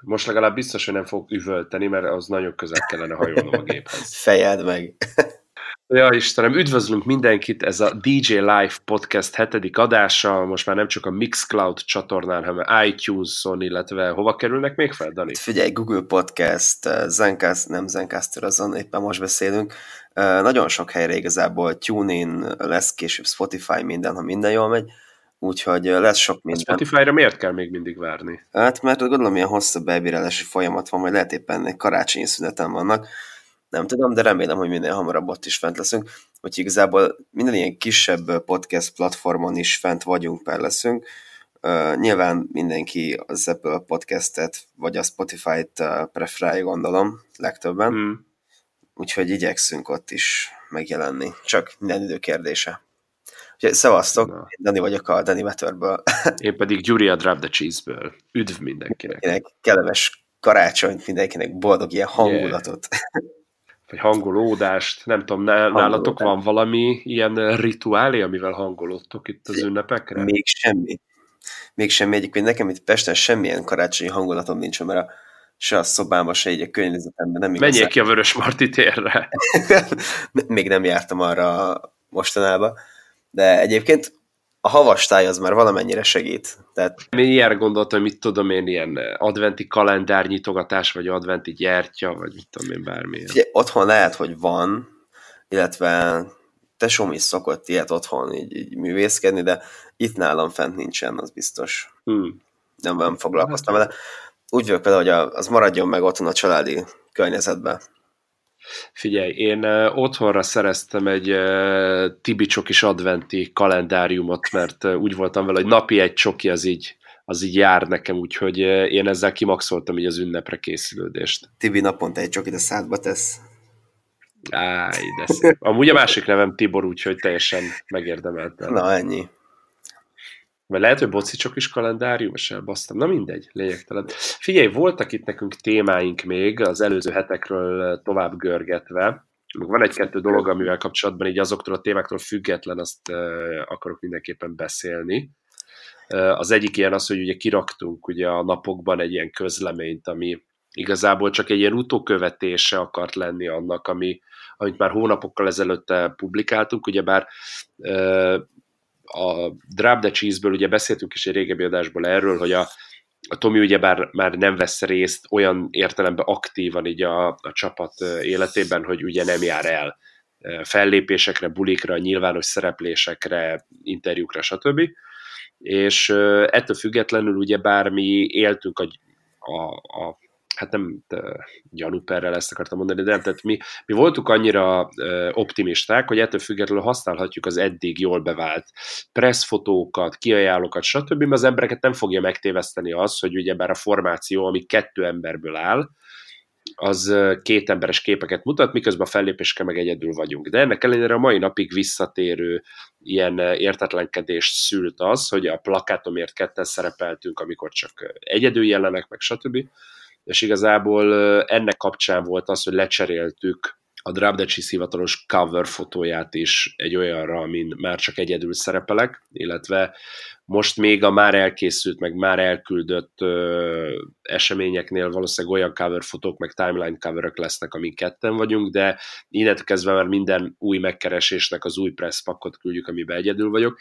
Most legalább biztos, hogy nem fog üvölteni, mert az nagyon közel kellene hajolnom a géphez. Fejed meg. Ja, Istenem, üdvözlünk mindenkit, ez a DJ Live Podcast hetedik adása, most már nem csak a Mixcloud csatornán, hanem iTunes-on, illetve hova kerülnek még fel, Dani? Figyelj, Google Podcast, Zencast, nem Zencaster, azon éppen most beszélünk. Nagyon sok helyre igazából TuneIn, lesz később Spotify, minden, ha minden jól megy. Úgyhogy lesz sok minden. A Spotify-ra miért kell még mindig várni? Hát mert gondolom, ilyen hosszabb elbírálási folyamat van, vagy lehet éppen egy karácsonyi szünetem vannak. Nem tudom, de remélem, hogy minél hamarabb ott is fent leszünk. Hogy igazából minden ilyen kisebb podcast platformon is fent vagyunk, per leszünk. Uh, nyilván mindenki az Apple podcastet, vagy a Spotify-t uh, preferálja, gondolom, legtöbben. Hmm. Úgyhogy igyekszünk ott is megjelenni. Csak minden idő kérdése. Úgyhogy szevasztok, Na. Dani vagyok a Dani Veterből. Én pedig Gyuri a Drop the Cheese-ből. Üdv mindenkinek. Mindenkinek kellemes karácsonyt, mindenkinek boldog ilyen hangulatot. Yeah. Vagy hangolódást, nem tudom, nálatok van valami ilyen rituálé, amivel hangolódtok itt az ünnepekre? Még semmi. Még semmi. Egyébként nekem itt Pesten semmilyen karácsonyi hangulatom nincs, mert a, se a szobámban, se egy a környezetemben nem igazán. Menjél ki a Vörös Marti térre. Még nem jártam arra mostanában. De egyébként a havastály az már valamennyire segít. Tehát... Én ilyenre gondoltam, mit tudom én, ilyen adventi kalendár nyitogatás, vagy adventi gyertya, vagy mit tudom én, bármi. Ugye, otthon lehet, hogy van, illetve tesóm is szokott ilyet otthon így, így művészkedni, de itt nálam fent nincsen, az biztos. Hmm. Nem, nem foglalkoztam vele. Úgy vagyok például, hogy az maradjon meg otthon a családi környezetben. Figyelj, én otthonra szereztem egy Tibi Csokis adventi kalendáriumot, mert úgy voltam vele, hogy napi egy csoki az így, az így jár nekem, úgyhogy én ezzel kimaxoltam így az ünnepre készülődést. Tibi naponta egy csokit a szádba tesz. Áj, de szép. Amúgy a másik nevem Tibor, úgyhogy teljesen megérdemeltem. Na, ennyi. Vagy lehet, hogy bocicsok is kalendárium, és elbasztam. Na mindegy, lényegtelen. Figyelj, voltak itt nekünk témáink még az előző hetekről tovább görgetve. Van egy-kettő dolog, amivel kapcsolatban így azoktól a témáktól független, azt akarok mindenképpen beszélni. Az egyik ilyen az, hogy ugye kiraktunk ugye a napokban egy ilyen közleményt, ami igazából csak egy ilyen utókövetése akart lenni annak, ami, amit már hónapokkal ezelőtt publikáltunk, ugyebár a Drop the Cheese-ből ugye beszéltünk is egy régebbi adásból erről, hogy a, a Tomi ugye bár már nem vesz részt olyan értelemben aktívan így a, a csapat életében, hogy ugye nem jár el fellépésekre, bulikra, nyilvános szereplésekre, interjúkra, stb. És ettől függetlenül ugye bármi éltünk a, a, a hát nem gyanúperrel ezt akartam mondani, de nem, tehát mi, mi voltunk annyira optimisták, hogy ettől függetlenül használhatjuk az eddig jól bevált presszfotókat, kiajánlókat, stb., mert az embereket nem fogja megtéveszteni az, hogy ugyebár a formáció, ami kettő emberből áll, az két emberes képeket mutat, miközben a fellépéskkel meg egyedül vagyunk. De ennek ellenére a mai napig visszatérő ilyen értetlenkedést szült az, hogy a plakátomért ketten szerepeltünk, amikor csak egyedül jelenek, meg stb és igazából ennek kapcsán volt az, hogy lecseréltük a Drabdecsi hivatalos cover fotóját is egy olyanra, amin már csak egyedül szerepelek, illetve most még a már elkészült, meg már elküldött ö, eseményeknél valószínűleg olyan cover fotók, meg timeline coverök lesznek, amin ketten vagyunk, de innentől kezdve már minden új megkeresésnek az új press pakot küldjük, amiben egyedül vagyok.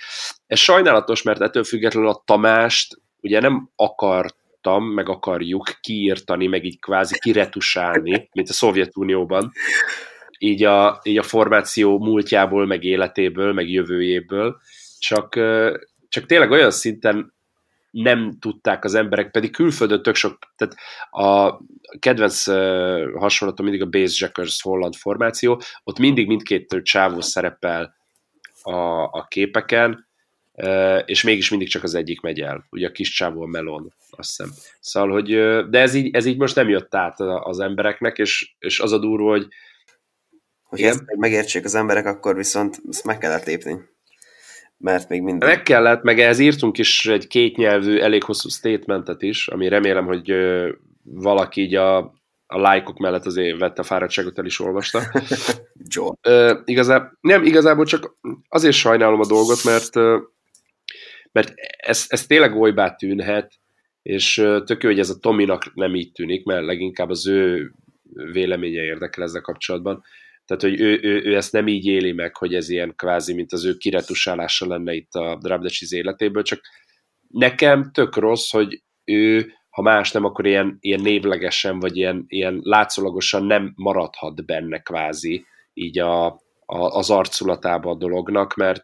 Ez sajnálatos, mert ettől függetlenül a Tamást ugye nem akart akartam, meg akarjuk kiírtani, meg így kvázi kiretusálni, mint a Szovjetunióban, így a, így a formáció múltjából, meg életéből, meg jövőjéből, csak, csak tényleg olyan szinten nem tudták az emberek, pedig külföldön tök sok, tehát a kedvenc hasonlatom mindig a Base Jackers holland formáció, ott mindig mindkét csávó szerepel a, a képeken, és mégis mindig csak az egyik megy el, ugye a kis csávó a melon, azt hiszem. Szóval, hogy, de ez így, ez így most nem jött át az embereknek, és, és az a durva, hogy hogy ezt megértsék az emberek, akkor viszont ezt meg kellett lépni. Mert még minden... Meg kellett, meg ehhez írtunk is egy kétnyelvű, elég hosszú statementet is, ami remélem, hogy valaki így a, a lájkok mellett azért vette a fáradtságot, el is olvasta. John. Uh, igazából, nem, igazából csak azért sajnálom a dolgot, mert mert ez, ez tényleg olybá tűnhet, és tök jó, hogy ez a Tominak nem így tűnik, mert leginkább az ő véleménye érdekel ezzel kapcsolatban. Tehát, hogy ő, ő, ő ezt nem így éli meg, hogy ez ilyen kvázi, mint az ő kiretusálása lenne itt a Drabdecsiz életéből, csak nekem tök rossz, hogy ő, ha más nem, akkor ilyen, ilyen névlegesen, vagy ilyen, ilyen látszólagosan nem maradhat benne kvázi így a, a, az arculatában a dolognak, mert,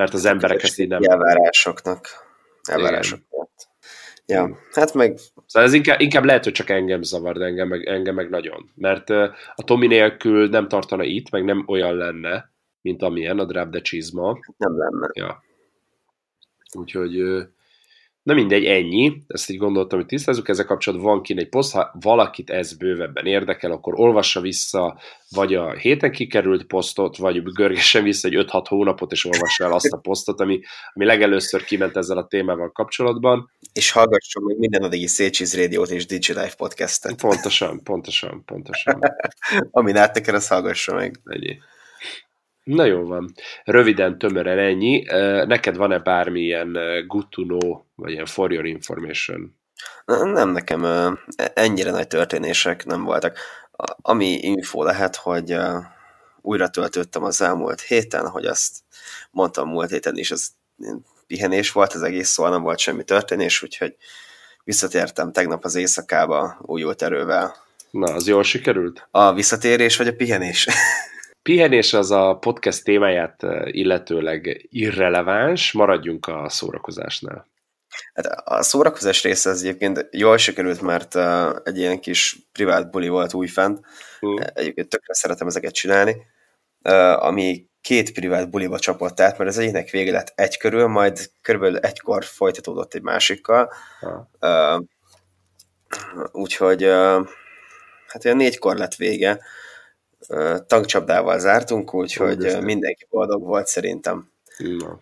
mert az emberek ezt így nem... Elvárásoknak. Elvárásoknak. Ja, hát meg... Szóval ez inkább, inkább lehet, hogy csak engem zavar, de engem meg, engem meg nagyon. Mert a Tomi nélkül nem tartana itt, meg nem olyan lenne, mint amilyen a Drab de Csizma. Nem lenne. Ja. Úgyhogy Na mindegy, ennyi. Ezt így gondoltam, hogy tisztázzuk. Ezzel kapcsolatban van kint egy poszt, ha valakit ez bővebben érdekel, akkor olvassa vissza vagy a héten kikerült posztot, vagy görgessen vissza egy 5-6 hónapot, és olvassa el azt a posztot, ami, ami legelőször kiment ezzel a témával kapcsolatban. És hallgasson meg minden addigi Szécsiz Rádiót és Life podcastet. Pontosan, pontosan, pontosan. Amin átteker, azt hallgassa meg. Ennyi. Na jó van. Röviden, tömören ennyi. Neked van-e bármilyen good to know, vagy ilyen for your information? Nem, nekem ennyire nagy történések nem voltak. Ami info lehet, hogy újra töltöttem az elmúlt héten, hogy azt mondtam múlt héten is, az pihenés volt az egész, szóval nem volt semmi történés, úgyhogy visszatértem tegnap az éjszakába újult erővel. Na, az jól sikerült? A visszatérés vagy a pihenés? pihenés az a podcast témáját illetőleg irreleváns, maradjunk a szórakozásnál. Hát a szórakozás része az egyébként jól sikerült, mert egy ilyen kis privát buli volt újfent. Hmm. Egyébként tökre szeretem ezeket csinálni. Ami két privát buliba csapott át, mert az egyiknek vége lett egy körül, majd körülbelül egykor folytatódott egy másikkal. Ha. Úgyhogy hát olyan négykor lett vége tankcsapdával zártunk, úgyhogy mindenki boldog volt szerintem.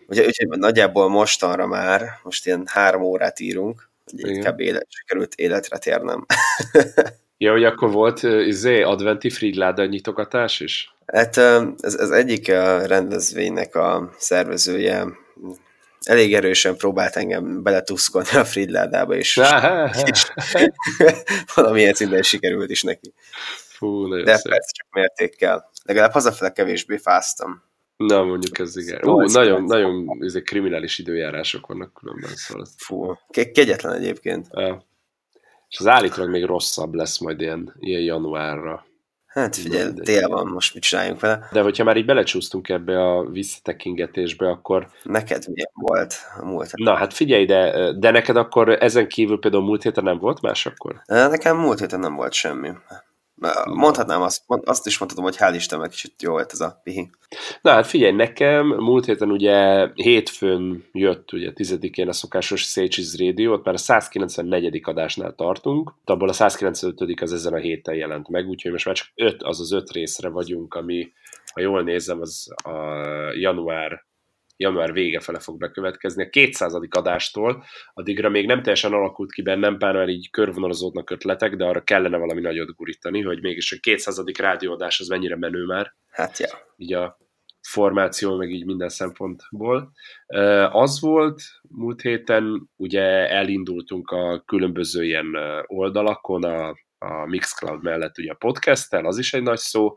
Úgyhogy, úgyhogy nagyjából mostanra már, most ilyen három órát írunk, hogy inkább élet, sikerült életre térnem. ja, hogy akkor volt izé, adventi Fridláda nyitogatás is? Hát ez, ez egyik rendezvénynek a szervezője elég erősen próbált engem beletuszkolni a Fridládába, és, és valamilyen szinten sikerült is neki. Fú, nagyon De szép. persze csak mértékkel. Legalább hazafele kevésbé fáztam. Na, mondjuk ez igen. Ú, nagyon, nagyon ezek kriminális időjárások vannak különben, szóval. Fú, kegyetlen egyébként. Ja. És az állítólag még rosszabb lesz majd ilyen, ilyen januárra. Hát figyelj, tél van, most mit csináljunk vele. De hogyha már így belecsúsztunk ebbe a visszatekingetésbe, akkor... Neked milyen volt a múlt Na hát figyelj, de, de neked akkor ezen kívül például múlt héten nem volt más akkor? Nekem múlt héten nem volt semmi. Mondhatnám azt, azt is mondhatom, hogy hál' Istennek kicsit jó volt ez a pihi. Na hát figyelj, nekem múlt héten ugye hétfőn jött ugye tizedikén a szokásos Szécsiz Radio, ott már a 194. adásnál tartunk, abból a 195. az ezen a héten jelent meg, úgyhogy most már csak öt, az az öt részre vagyunk, ami, ha jól nézem, az a január január vége fele fog bekövetkezni. A 200. adástól addigra még nem teljesen alakult ki bennem, pár már így körvonalazódnak ötletek, de arra kellene valami nagyot gurítani, hogy mégis a 200. rádióadás az mennyire menő már. Hát ja. Így a formáció, meg így minden szempontból. Az volt múlt héten, ugye elindultunk a különböző ilyen oldalakon, a, a Mixcloud mellett ugye a podcasttel, az is egy nagy szó,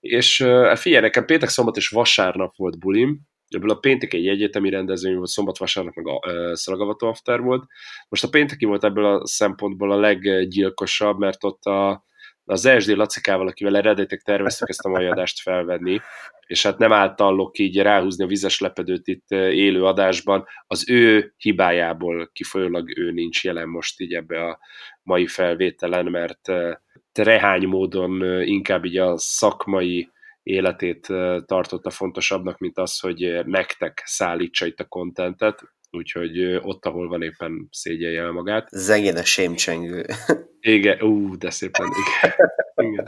és figyelj, nekem péntek, szombat és vasárnap volt bulim, ebből a péntek egy egyetemi rendezvény volt, szombat, vasárnap meg a Szalagavató After volt. Most a pénteki volt ebből a szempontból a leggyilkosabb, mert ott a, az ESD Lacikával, akivel eredetileg terveztük ezt a mai adást felvenni, és hát nem általok így ráhúzni a vizes lepedőt itt élő adásban, az ő hibájából kifolyólag ő nincs jelen most így ebbe a mai felvételen, mert rehány módon inkább így a szakmai életét tartotta fontosabbnak, mint az, hogy nektek szállítsa itt a kontentet, úgyhogy ott, ahol van éppen szégyelje el magát. Zegén a sémcsengő. Igen, ú, de szépen, igen. igen.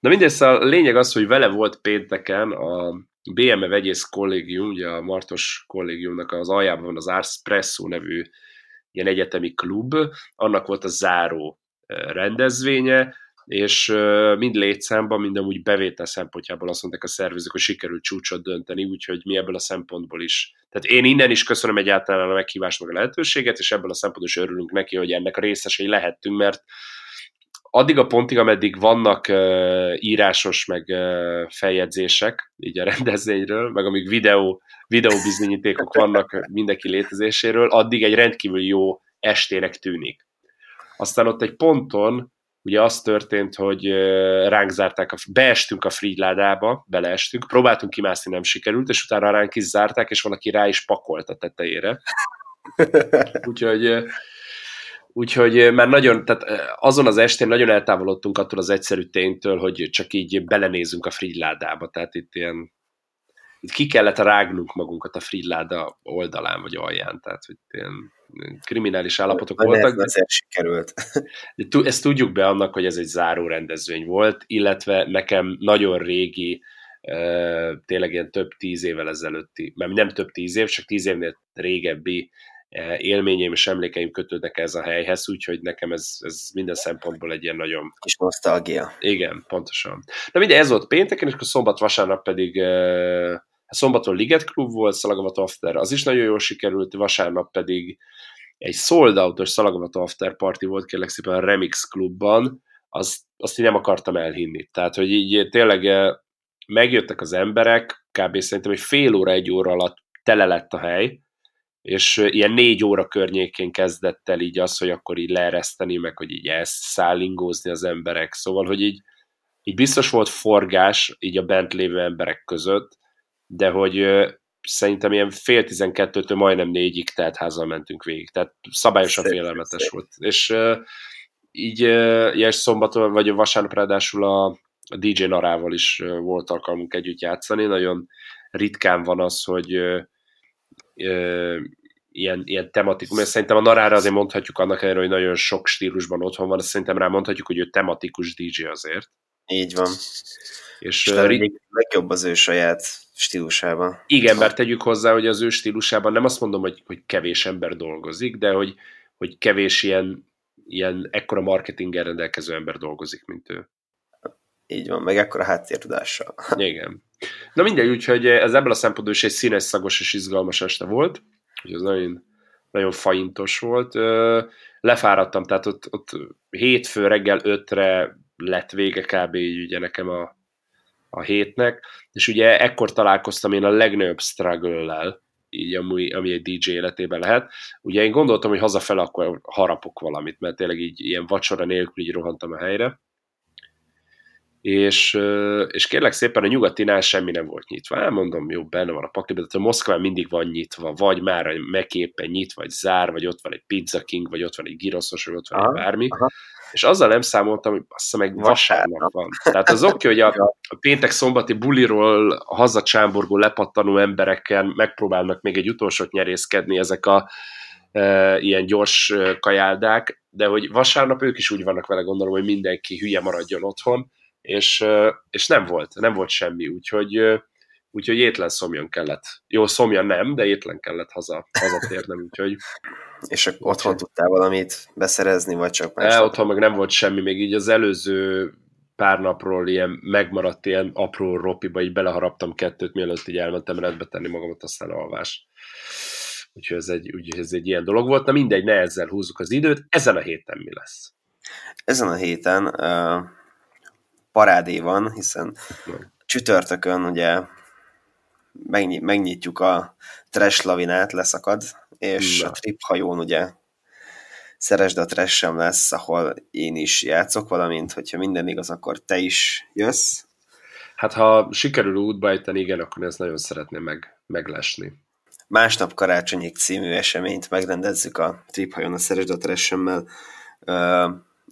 Na mindegy, szóval a lényeg az, hogy vele volt pénteken a BME Vegyész Kollégium, ugye a Martos Kollégiumnak az aljában van az Arspresso nevű ilyen egyetemi klub, annak volt a záró rendezvénye, és mind létszámban, mind amúgy bevétel szempontjából azt mondták a szervezők, hogy sikerült csúcsot dönteni, úgyhogy mi ebből a szempontból is. Tehát én innen is köszönöm egyáltalán a meghívást meg a lehetőséget, és ebből a szempontból is örülünk neki, hogy ennek a részesei lehettünk, mert addig a pontig, ameddig vannak uh, írásos meg uh, feljegyzések így a rendezvényről, meg amíg videó, videóbizonyítékok vannak mindenki létezéséről, addig egy rendkívül jó estének tűnik. Aztán ott egy ponton ugye az történt, hogy ránk zárták, a, beestünk a frigyládába, beleestünk, próbáltunk kimászni, nem sikerült, és utána ránk is zárták, és valaki rá is pakolt a tetejére. Úgyhogy Úgyhogy már nagyon, tehát azon az estén nagyon eltávolodtunk attól az egyszerű ténytől, hogy csak így belenézünk a frigyládába, tehát itt ilyen ki kellett rágnunk magunkat a frigyláda oldalán vagy alján, tehát hogy ilyen kriminális állapotok Majd voltak. Ez azért sikerült. De ezt tudjuk be annak, hogy ez egy záró rendezvény volt, illetve nekem nagyon régi, tényleg ilyen több tíz évvel ezelőtti, mert nem több tíz év, csak tíz évnél régebbi élményeim és emlékeim kötődnek ez a helyhez, úgyhogy nekem ez, ez minden szempontból egy ilyen nagyon... Kis nosztalgia. Igen, pontosan. Na mindegy, ez volt pénteken, és akkor szombat-vasárnap pedig szombaton Liget Klub volt, Szalagavat After, az is nagyon jól sikerült, vasárnap pedig egy sold out-os Szalagavat After party volt, kérlek szépen a Remix klubban, az, azt én nem akartam elhinni. Tehát, hogy így tényleg megjöttek az emberek, kb. szerintem egy fél óra, egy óra alatt tele lett a hely, és ilyen négy óra környékén kezdett el így az, hogy akkor így leereszteni, meg hogy így elszállingózni az emberek, szóval, hogy így, így biztos volt forgás így a bent lévő emberek között, de hogy szerintem ilyen fél tizenkettőtől majdnem négyig házal mentünk végig, tehát szabályosan szép, félelmetes szép. volt. És így ilyes szombaton, vagy vasárnap ráadásul a, a DJ Narával is volt alkalmunk együtt játszani, nagyon ritkán van az, hogy ilyen, ilyen tematikus, mert szerintem a Narára azért mondhatjuk annak ellenére, hogy nagyon sok stílusban otthon van, szerintem rá mondhatjuk, hogy ő tematikus DJ azért. Így van. És, és uh, legjobb az ő saját stílusában. Igen, mert tegyük hozzá, hogy az ő stílusában nem azt mondom, hogy, hogy kevés ember dolgozik, de hogy, hogy kevés ilyen, ilyen ekkora marketinggel rendelkező ember dolgozik, mint ő. Így van, meg ekkora háttértudással. Igen. Na mindegy, úgyhogy ez ebből a szempontból is egy színes, szagos és izgalmas este volt, hogy ez nagyon, nagyon faintos volt. Lefáradtam, tehát ott, ott hétfő reggel ötre lett vége kb. így ugye nekem a, a hétnek, és ugye ekkor találkoztam én a legnagyobb struggle-lel, így ami, ami egy DJ életében lehet. Ugye én gondoltam, hogy hazafel akkor harapok valamit, mert tényleg így ilyen vacsora nélkül így rohantam a helyre, és, és kérlek szépen a nyugatinál semmi nem volt nyitva. Elmondom, jó, benne van a pakliba, de a Moszkván mindig van nyitva, vagy már a meképpen nyit, vagy zár, vagy ott van egy Pizza King, vagy ott van egy giroszos, vagy ott van aha, egy bármi. Aha. És azzal nem számoltam, hogy azt meg vasárnap van. Tehát az oké, hogy a, a péntek-szombati buliról hazacsámborgó lepattanó emberekkel megpróbálnak még egy utolsót nyerészkedni ezek a e, ilyen gyors kajáldák, de hogy vasárnap ők is úgy vannak vele, gondolom, hogy mindenki hülye maradjon otthon, és, és nem volt, nem volt semmi, úgyhogy, úgyhogy étlen szomjan kellett. Jó, szomjan nem, de étlen kellett haza, hazatérnem, úgyhogy... És akkor otthon tudtál valamit beszerezni, vagy csak más? E, otthon meg nem volt semmi, még így az előző pár napról ilyen megmaradt ilyen apró ropiba, így beleharaptam kettőt, mielőtt így elmentem rendbe tenni magamat, aztán alvás. Úgyhogy ez egy, úgyhogy ez egy ilyen dolog volt. Na mindegy, ne ezzel húzzuk az időt. Ezen a héten mi lesz? Ezen a héten uh parádé van, hiszen csütörtökön ugye megnyitjuk a trash lavinát, leszakad, és Na. a trip hajón ugye szeresd a trash sem lesz, ahol én is játszok, valamint, hogyha minden igaz, akkor te is jössz. Hát ha sikerül útba ejteni, igen, akkor ezt nagyon szeretném meg, meglesni. Másnap karácsonyig című eseményt megrendezzük a trip hajón a szeresd a trash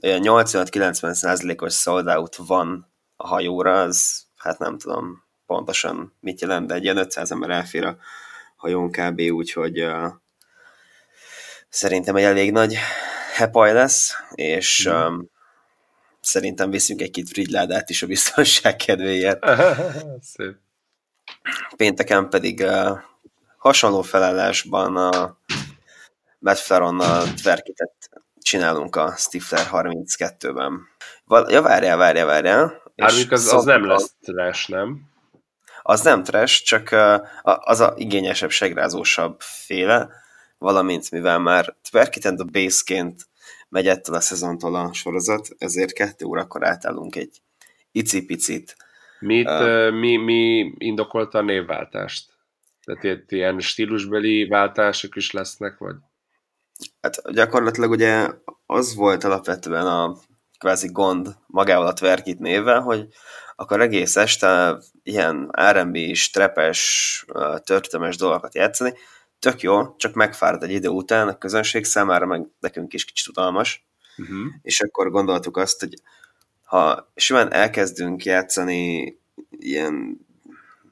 olyan 85-90 százalékos sold out van a hajóra, az hát nem tudom pontosan mit jelent, de egy ilyen 500 ember elfér a hajón kb. úgyhogy uh, szerintem egy elég nagy hepaj lesz, és mm. um, szerintem viszünk egy-két frigyládát is a biztonság kedvéért. Szép. Pénteken pedig uh, hasonló felállásban a Matt Flaronnal tverkített csinálunk a Stifler 32-ben. Val- ja, várjál, várjál, várjál. Ármik az, az nem lesz trash, nem? Az nem trash, csak az a igényesebb, segrázósabb féle, valamint mivel már Twerk and the Base-ként megy ettől a szezontól a sorozat, ezért kettő órakor átállunk egy icipicit. Mit, uh, mi, mi indokolta a névváltást? Tehát ilyen stílusbeli váltások is lesznek, vagy? Hát gyakorlatilag ugye az volt alapvetően a kvázi gond magával a Tverkit névvel, hogy akkor egész este ilyen R&B-s, trepes, történetes dolgokat játszani, tök jó, csak megfárad egy idő után, a közönség számára meg nekünk is kicsit utalmas, uh-huh. és akkor gondoltuk azt, hogy ha simán elkezdünk játszani ilyen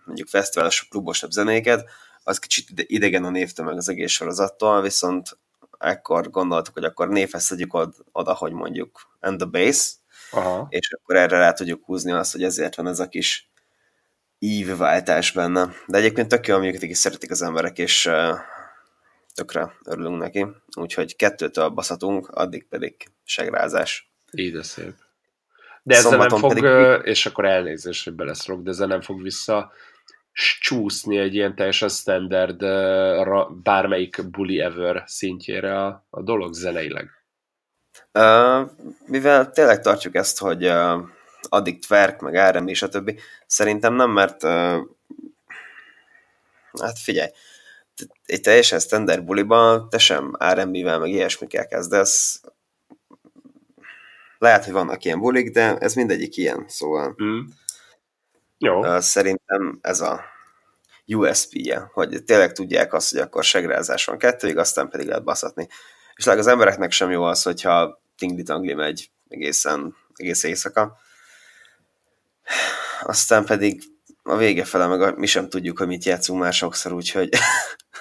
mondjuk fesztiválos, klubosabb zenéket, az kicsit idegen a névtömeg az egész sorozattól, viszont ekkor gondoltuk, hogy akkor névhez tegyük oda, hogy mondjuk and the bass, Aha. és akkor erre rá tudjuk húzni azt, hogy ezért van ez a kis ívváltás benne. De egyébként tök jó, amiket is szeretik az emberek, és uh, tökre örülünk neki. Úgyhogy kettőtől baszatunk, addig pedig segrázás. Így de szép. De ezzel Szombaton nem fog, pedig... és akkor elnézést, hogy beleszorok, de ezzel nem fog vissza csúszni egy ilyen teljesen standard bármelyik bully ever szintjére a, a dolog zeneileg? Uh, mivel tényleg tartjuk ezt, hogy uh, addig twerk, meg RM és a többi, szerintem nem, mert uh, hát figyelj, egy teljesen standard buliban te sem R&B-vel, meg ilyesmikkel kezdesz. Lehet, hogy vannak ilyen bulik, de ez mindegyik ilyen, szóval mm. Jó. Szerintem ez a USP-je, hogy tényleg tudják azt, hogy akkor segrázás van kettőig, aztán pedig lehet baszatni. És az embereknek sem jó az, hogyha tingli-tangli megy egészen, egész éjszaka. Aztán pedig a vége fele, meg a, mi sem tudjuk, hogy mit játszunk már sokszor, úgyhogy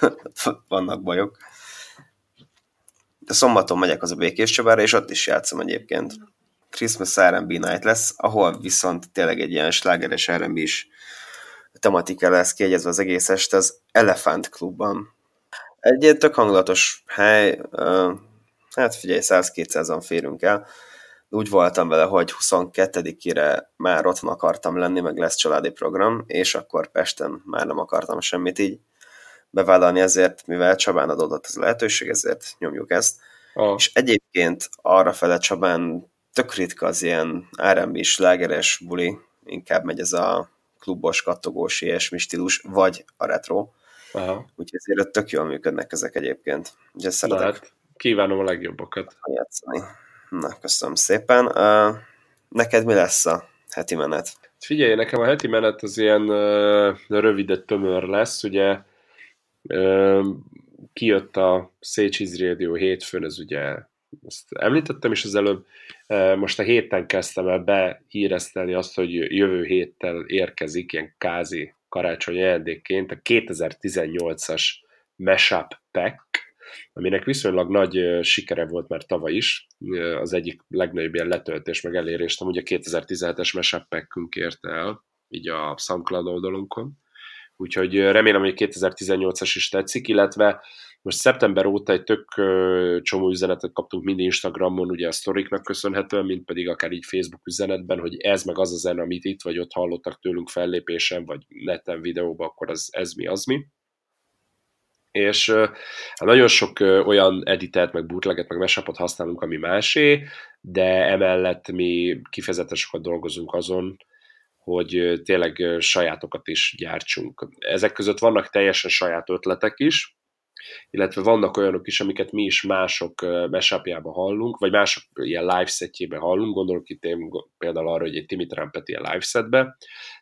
vannak bajok. De szombaton megyek az a Békés Csabára, és ott is játszom egyébként. Christmas R&B Night lesz, ahol viszont tényleg egy ilyen slágeres R&B is tematika lesz kiegyezve az egész este, az Elephant Clubban. Egy ilyen tök hangulatos hely, hát figyelj, 100-200-an férünk el. Úgy voltam vele, hogy 22-ire már otthon akartam lenni, meg lesz családi program, és akkor Pesten már nem akartam semmit így bevállalni, ezért, mivel Csabán adódott ez a lehetőség, ezért nyomjuk ezt. Oh. És egyébként arra fele Csabán tök ritka az ilyen R&B slágeres buli, inkább megy ez a klubos, kattogós, ilyesmi stílus, vagy a retro. Aha. Úgyhogy ezért tök jól működnek ezek egyébként. Úgyhogy szeretek. Na hát, kívánom a legjobbakat. Játszani. Na, köszönöm szépen. Uh, neked mi lesz a heti menet? Figyelj, nekem a heti menet az ilyen uh, rövid, tömör lesz. Ugye uh, kijött a Széchenyi Radio hétfőn, ez ugye ezt említettem is az előbb, most a héten kezdtem el behíresztelni azt, hogy jövő héttel érkezik ilyen kázi karácsonyi ajándékként a 2018-as Mashup Pack, aminek viszonylag nagy sikere volt már tavaly is, az egyik legnagyobb ilyen letöltés meg elérést, amúgy a 2017-es Mashup Packünk érte el, így a SoundCloud oldalunkon. Úgyhogy remélem, hogy a 2018-as is tetszik, illetve most szeptember óta egy tök csomó üzenetet kaptunk mind Instagramon, ugye a sztoriknak köszönhetően, mint pedig akár így Facebook üzenetben, hogy ez meg az a zene, amit itt vagy ott hallottak tőlünk fellépésen, vagy neten videóban, akkor az, ez mi, az mi. És hát nagyon sok olyan editet, meg bootleget, meg mesapot használunk, ami másé, de emellett mi kifejezetten sokat dolgozunk azon, hogy tényleg sajátokat is gyártsunk. Ezek között vannak teljesen saját ötletek is, illetve vannak olyanok is, amiket mi is mások mesapjában hallunk, vagy mások ilyen live setjében hallunk, gondolok itt én például arra, hogy egy Timmy Trumpet ilyen live setbe,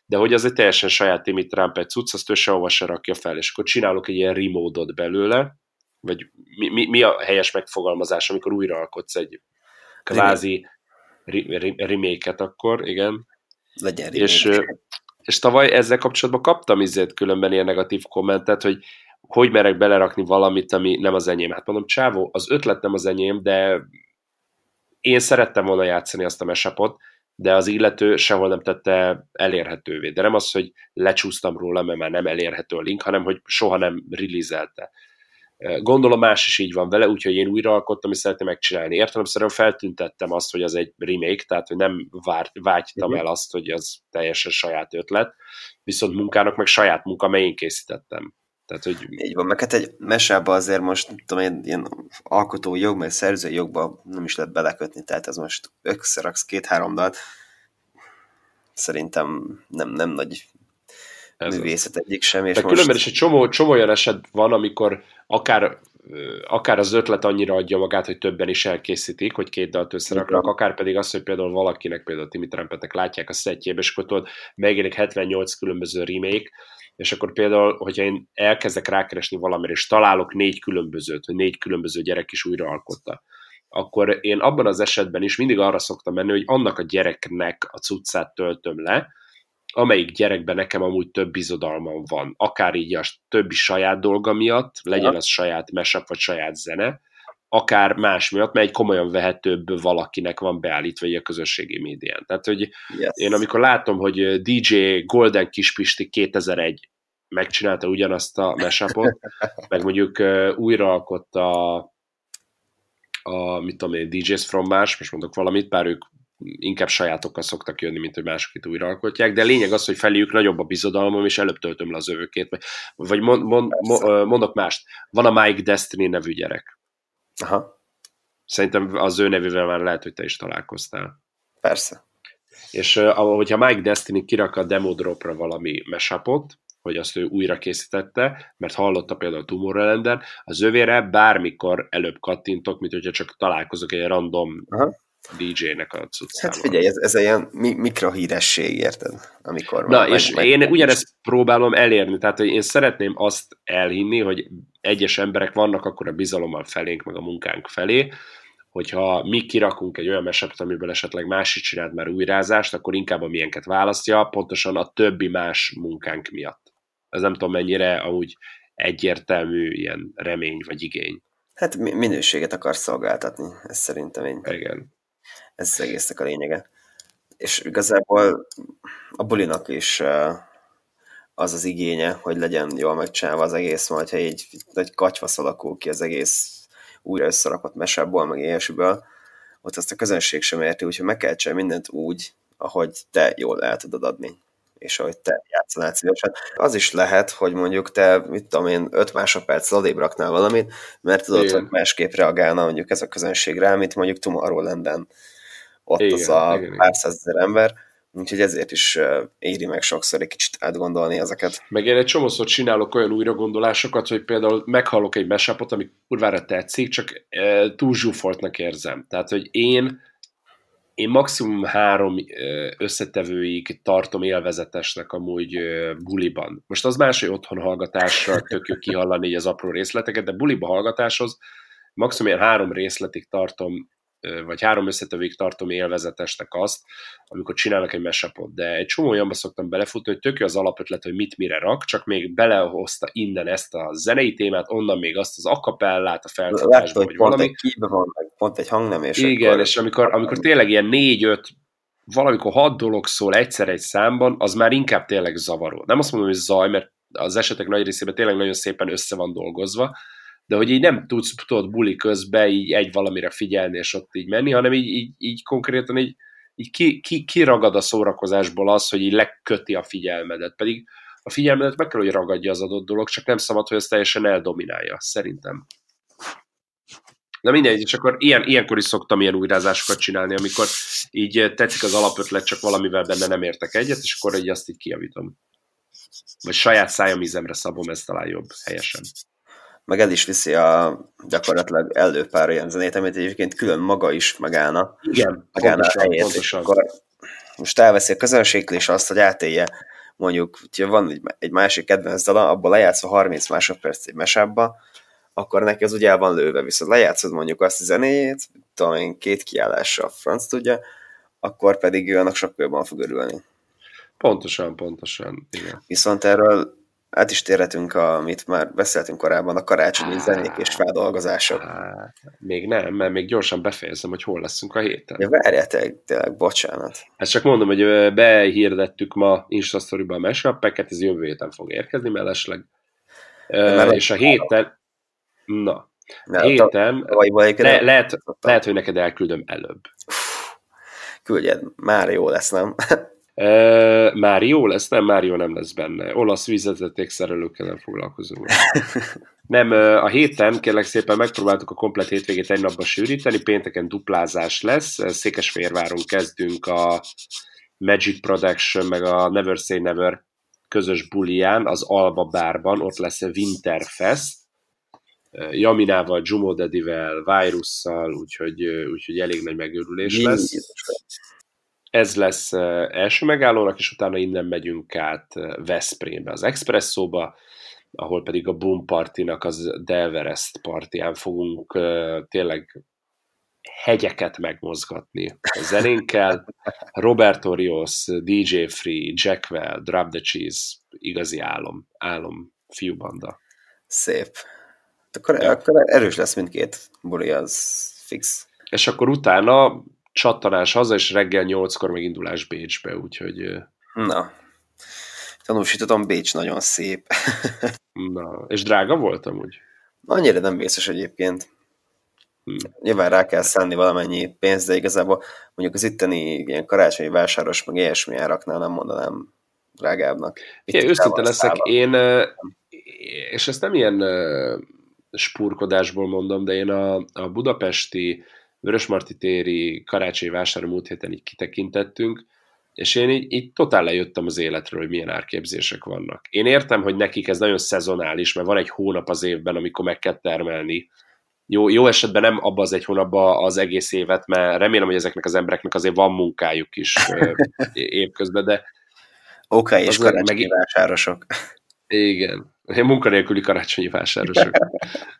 de hogy az egy teljesen saját Timmy Trumpet cucc, azt ő sehova se rakja fel, és akkor csinálok egy ilyen remódot belőle, vagy mi, mi, mi a helyes megfogalmazás, amikor újraalkotsz egy kvázi remake-et akkor, igen. Legyen remake. És, és tavaly ezzel kapcsolatban kaptam izét különben ilyen negatív kommentet, hogy hogy merek belerakni valamit, ami nem az enyém. Hát mondom, csávó, az ötlet nem az enyém, de én szerettem volna játszani azt a mesapot, de az illető sehol nem tette elérhetővé. De nem az, hogy lecsúsztam róla, mert már nem elérhető a link, hanem hogy soha nem releaselte. Gondolom más is így van vele, úgyhogy én újra alkottam, és szeretném megcsinálni. Értelemszerűen feltüntettem azt, hogy az egy remake, tehát hogy nem várt, vágytam mhm. el azt, hogy az teljesen saját ötlet, viszont munkának meg saját munka, mely én készítettem. Tehát, hogy... Így van, meg hát egy mesába azért most, tudom én, ilyen alkotó jog, meg szerzői jogba nem is lehet belekötni, tehát ez most összeraksz két-három dalt, szerintem nem, nem nagy ez művészet az. egyik sem. És De most... különben is egy csomó, csomó olyan eset van, amikor akár akár az ötlet annyira adja magát, hogy többen is elkészítik, hogy két dalt összeraknak, akár pedig az, hogy például valakinek, például Timi Trumpetek látják a szettjébe, és akkor tudod, megjelenik 78 különböző remake, és akkor például, hogyha én elkezdek rákeresni valamire, és találok négy különbözőt, hogy négy különböző gyerek is újra alkotta, akkor én abban az esetben is mindig arra szoktam menni, hogy annak a gyereknek a cuccát töltöm le, amelyik gyerekben nekem amúgy több bizodalmam van, akár így a többi saját dolga miatt, legyen az saját mesep vagy saját zene, akár más miatt, mert egy komolyan vehetőbb valakinek van beállítva a közösségi médián. Tehát, hogy yes. én amikor látom, hogy DJ Golden Kispisti 2001 megcsinálta ugyanazt a mesapot, meg mondjuk újraalkotta a, a mit tudom én, DJs from Mars, most mondok valamit, bár ők inkább sajátokkal szoktak jönni, mint hogy mások itt újraalkotják, de lényeg az, hogy feléjük nagyobb a bizodalmam, és előbb töltöm le az övökét. Vagy mond, mond, mondok mást, van a Mike Destiny nevű gyerek. Aha. Szerintem az ő nevével már lehet, hogy te is találkoztál. Persze. És hogyha Mike Destiny kirak a demo dropra valami mesapot, hogy azt ő újra készítette, mert hallotta például Tomorrowland-en, az övére bármikor előbb kattintok, mint hogyha csak találkozok egy random Aha. DJ-nek a cuccával. Hát figyelj, ez, ez egy ilyen mikrohíresség, érted? Amikor Na, és meg, én meg ugyanezt próbálom elérni, tehát hogy én szeretném azt elhinni, hogy egyes emberek vannak akkor a bizalommal felénk, meg a munkánk felé, hogyha mi kirakunk egy olyan mesepet, amiből esetleg más is csinált már újrázást, akkor inkább a miénket választja, pontosan a többi más munkánk miatt. Ez nem tudom mennyire amúgy egyértelmű ilyen remény vagy igény. Hát minőséget akar szolgáltatni, ez szerintem én. Igen. Ez egésznek a lényege. És igazából a bulinak is az az igénye, hogy legyen jól megcsinálva az egész, majd ha egy nagy katyvasz alakul ki az egész újra összerakott mesából, meg ilyesmiből, ott azt a közönség sem érti, úgyhogy meg kell csinálni mindent úgy, ahogy te jól el tudod adni és ahogy te játszanál szívesen. Az is lehet, hogy mondjuk te, mit tudom én, 5 másodperc odébb raknál valamit, mert tudod, Igen. hogy másképp reagálna mondjuk ez a közönség rá, mint mondjuk Tomorrowland-en ott igen, az a igen, pár százezer ember, úgyhogy ezért is éri meg sokszor egy kicsit átgondolni ezeket. Meg én egy csomószor csinálok olyan újragondolásokat, hogy például meghallok egy mesapot, ami kurvára tetszik, csak túl zsúfoltnak érzem. Tehát, hogy én én maximum három összetevőig tartom élvezetesnek amúgy buliban. Most az más, hogy otthon hallgatásra tök jó kihallani így az apró részleteket, de buliba hallgatáshoz maximum ilyen három részletig tartom vagy három összetevőig tartom élvezetesnek azt, amikor csinálnak egy mesapot, de egy csomó olyanba szoktam belefutni, hogy tök jó az alapötlet, hogy mit mire rak, csak még belehozta innen ezt a zenei témát, onnan még azt az akapellát a felfogásba, vagy pont valami. egy van, meg pont egy hangnem, és Igen, akkor... és amikor, amikor tényleg ilyen négy-öt valamikor hat dolog szól egyszer egy számban, az már inkább tényleg zavaró. Nem azt mondom, hogy zaj, mert az esetek nagy részében tényleg nagyon szépen össze van dolgozva, de hogy így nem tudsz tudod buli közben így egy valamire figyelni és ott így menni, hanem így, így, így konkrétan így, így ki, ki, kiragad a szórakozásból az, hogy így leköti a figyelmedet, pedig a figyelmedet meg kell, hogy ragadja az adott dolog, csak nem szabad, hogy ez teljesen eldominálja, szerintem. Na mindegy, és akkor ilyen, ilyenkor is szoktam ilyen újrázásokat csinálni, amikor így tetszik az alapötlet, csak valamivel benne nem értek egyet, és akkor így azt így kiavítom. Vagy saját szájamízemre szabom, ez talán jobb, helyesen meg el is viszi a gyakorlatilag előpár olyan zenét, amit egyébként külön maga is megállna. Igen, megállna pontosan, a helyét, pontosan. akkor most elveszi a közönség és azt, hogy átélje mondjuk, hogyha van egy, egy másik kedvenc dala, abból lejátszva 30 másodperc egy mesába, akkor neki az ugye el van lőve, viszont lejátszod mondjuk azt a zenéjét, tudom én, két kiállással franc tudja, akkor pedig ő annak sokkal jobban fog örülni. Pontosan, pontosan, igen. Viszont erről át is térhetünk, amit már beszéltünk korábban, a karácsonyi zenék és feldolgozások. még nem, mert még gyorsan befejezem, hogy hol leszünk a héten. Ja, várjátok, tényleg, bocsánat. Ezt csak mondom, hogy behirdettük ma Instastory-ba a mashup ez jövő héten fog érkezni mellesleg. Uh, és a héten, Na, Na héten, le, lehet, lehet, hogy neked elküldöm előbb. Küldjed, már jó lesz, nem? E, már jó lesz, nem, már jó nem lesz benne. Olasz vízvezetékszerelőkkel nem foglalkozunk. nem, a héten kérlek szépen megpróbáltuk a komplet hétvégét egy napba sűríteni, pénteken duplázás lesz, Székesfehérváron kezdünk a Magic Production, meg a Never Say Never közös bulián, az Alba bárban, ott lesz a Winterfest, Jaminával, Jumo Dedivel, Virusszal, úgyhogy, úgyhogy elég nagy megőrülés lesz. Ez lesz első megállónak, és utána innen megyünk át Veszprémbe, az Expresszóba, ahol pedig a Boom Partinak az Delverest partján fogunk tényleg hegyeket megmozgatni a zenénkkel. Roberto Rios, DJ Free, Jackwell, Drop the Cheese, igazi álom, álom fiúbanda. Szép. Akkor, ja. akkor erős lesz mindkét buli, az fix. És akkor utána csattanás haza, és reggel nyolckor megindulás Bécsbe, úgyhogy... Na, tanúsítatom, Bécs nagyon szép. Na, és drága voltam úgy? Annyira nem vészes egyébként. Hmm. Nyilván rá kell szánni valamennyi pénzt, de igazából mondjuk az itteni ilyen karácsonyi vásáros, meg ilyesmi áraknál nem mondanám drágábbnak. Igen, őszinte leszek, én, és ezt nem ilyen spurkodásból mondom, de én a, a budapesti Vörösmarty téri karácsonyi vásárra múlt héten így kitekintettünk, és én így, így totál lejöttem az életről, hogy milyen árképzések vannak. Én értem, hogy nekik ez nagyon szezonális, mert van egy hónap az évben, amikor meg kell termelni. Jó, jó esetben nem abban az egy hónapban az egész évet, mert remélem, hogy ezeknek az embereknek azért van munkájuk is évközben, de... Oké, okay, és karácsonyi meg... vásárosok. Igen. Munkanélküli karácsonyi vásárosok.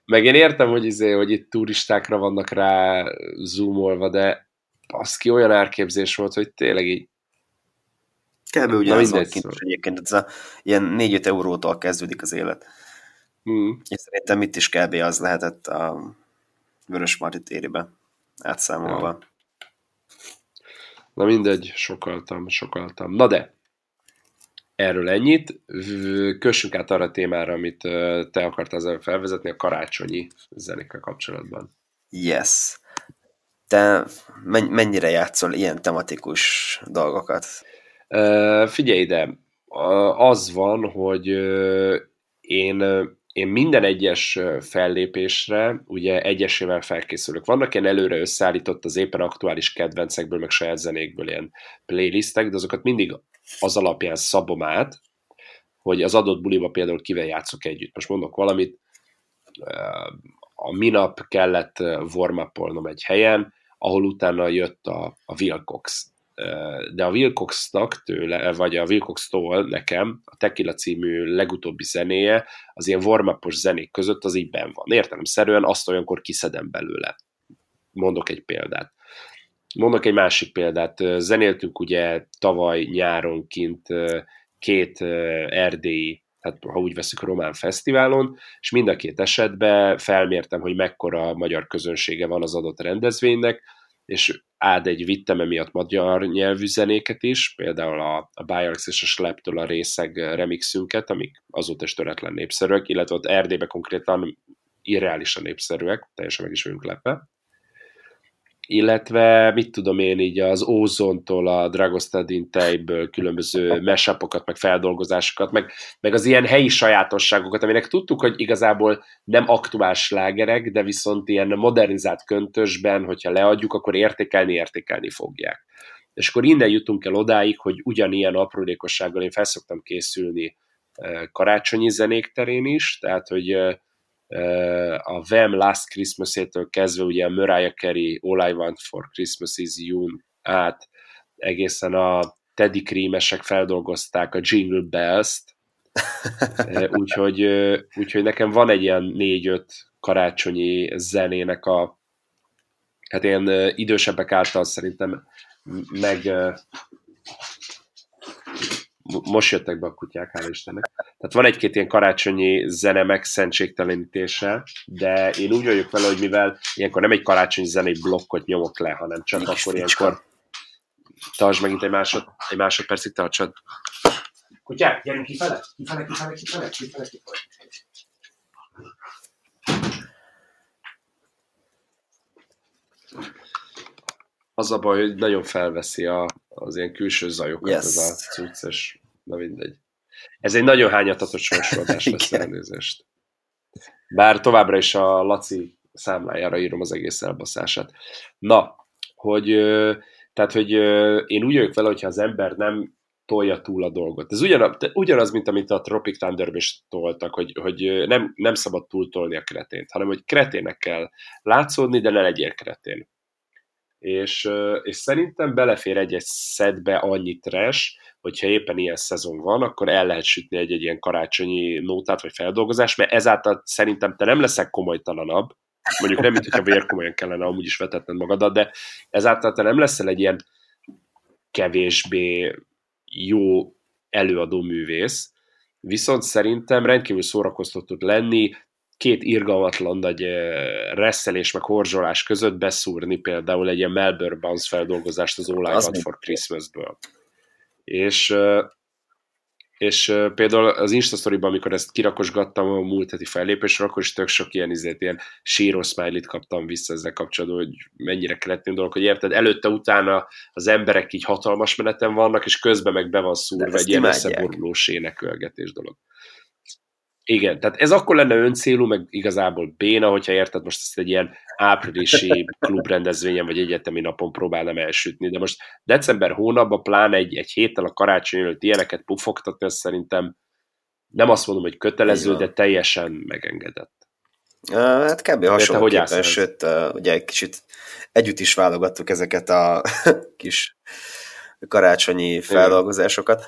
Meg én értem, hogy, izé, hogy itt turistákra vannak rá zoomolva, de az ki olyan árképzés volt, hogy tényleg így Kb. ugyanaz volt kint is egyébként, ez a ilyen 4-5 eurótól kezdődik az élet. Hmm. És szerintem itt is kb. az lehetett a Vörös Marti tériben átszámolva. Ja. Na mindegy, sokaltam, sokaltam. Na de, Erről ennyit. Kössünk át arra a témára, amit te akartál felvezetni, a karácsonyi zenékkel kapcsolatban. Yes. Te mennyire játszol ilyen tematikus dolgokat? figyelj ide, az van, hogy én, én minden egyes fellépésre ugye egyesével felkészülök. Vannak ilyen előre összeállított az éppen aktuális kedvencekből, meg saját zenékből ilyen playlistek, de azokat mindig az alapján szabom át, hogy az adott buliba például kivel játszok együtt. Most mondok valamit, a minap kellett warm egy helyen, ahol utána jött a, a Wilcox. De a Wilcox-nak tőle, vagy a Wilcox-tól nekem a Tequila című legutóbbi zenéje az ilyen warm zenék között az így ben van. Értelemszerűen azt olyankor kiszedem belőle. Mondok egy példát. Mondok egy másik példát. Zenéltünk ugye tavaly nyáron kint két erdélyi, hát ha úgy veszük Román Fesztiválon, és mind a két esetben felmértem, hogy mekkora magyar közönsége van az adott rendezvénynek, és ád egy vittem emiatt magyar nyelvű zenéket is, például a, a Bialex és a Sleptől a részeg remixünket, amik azóta is töretlen népszerűek, illetve ott Erdélybe konkrétan irreálisan népszerűek, teljesen meg is vagyunk lepve illetve mit tudom én így az Ózontól a Dragostadin tejből különböző mesapokat, meg feldolgozásokat, meg, meg az ilyen helyi sajátosságokat, aminek tudtuk, hogy igazából nem aktuális slágerek, de viszont ilyen modernizált köntösben, hogyha leadjuk, akkor értékelni, értékelni fogják. És akkor innen jutunk el odáig, hogy ugyanilyen aprólékossággal én felszoktam készülni eh, karácsonyi zenék terén is, tehát hogy eh, a Vem Last Christmas-étől kezdve ugye a Mariah Carey All I Want for Christmas is You át egészen a Teddy Krímesek feldolgozták a Jingle Bells-t, úgyhogy, úgyhogy nekem van egy ilyen négy-öt karácsonyi zenének a hát ilyen idősebbek által szerintem meg most jöttek be a kutyák, hál' Istennek. Tehát van egy-két ilyen karácsonyi zene megszentségtelenítése, de én úgy vagyok vele, hogy mivel ilyenkor nem egy karácsonyi zenei blokkot nyomok le, hanem csak Még akkor ilyenkor... Tartsd megint egy, másod, egy másodpercig, tartsad. Kutyák, gyerünk kifele, kifele, kifele, kifele, kifele, kifele. Az a baj, hogy nagyon felveszi a, az ilyen külső zajokat Yes. ez a cucc, és na mindegy. Ez egy nagyon hányatatott sorsolás lesz elnézést. Bár továbbra is a Laci számlájára írom az egész elbaszását. Na, hogy, tehát, hogy én úgy vagyok vele, hogyha az ember nem tolja túl a dolgot. Ez ugyanaz, ugyanaz mint amit a Tropic thunder is toltak, hogy, hogy nem, nem szabad túltolni a kretént, hanem hogy kretének kell látszódni, de ne legyél kretén. És, és szerintem belefér egy-egy szedbe annyi trash, hogyha éppen ilyen szezon van, akkor el lehet sütni egy-egy ilyen karácsonyi nótát vagy feldolgozást, mert ezáltal szerintem te nem leszek komolytalanabb, mondjuk nem, mint hogyha vérkomolyan kellene amúgy is vetetned magadat, de ezáltal te nem leszel egy ilyen kevésbé jó előadó művész, viszont szerintem rendkívül szórakoztató lenni, két irgalmatlan nagy reszelés meg horzsolás között beszúrni például egy ilyen Melbourne Bounce feldolgozást az All I mi? for Christmas-ből. És, és például az Instastoryban, amikor ezt kirakosgattam a múlt heti fellépésre, akkor is tök sok ilyen, izét, ilyen síró smiley kaptam vissza ezzel kapcsolatban, hogy mennyire kretin dolog, hogy érted, előtte, utána az emberek így hatalmas meneten vannak, és közben meg be van szúrva egy ilyen összeborulós énekelgetés dolog. Igen, tehát ez akkor lenne öncélú, meg igazából béna, hogyha érted, most ezt egy ilyen áprilisi klubrendezvényen vagy egyetemi napon próbálnám elsütni, de most december hónapban pláne egy, egy héttel a karácsony előtt ilyeneket pufogtatni, ez szerintem nem azt mondom, hogy kötelező, de teljesen megengedett. Hát kb. hasonlóképpen, sőt, ugye egy kicsit együtt is válogattuk ezeket a kis karácsonyi feldolgozásokat.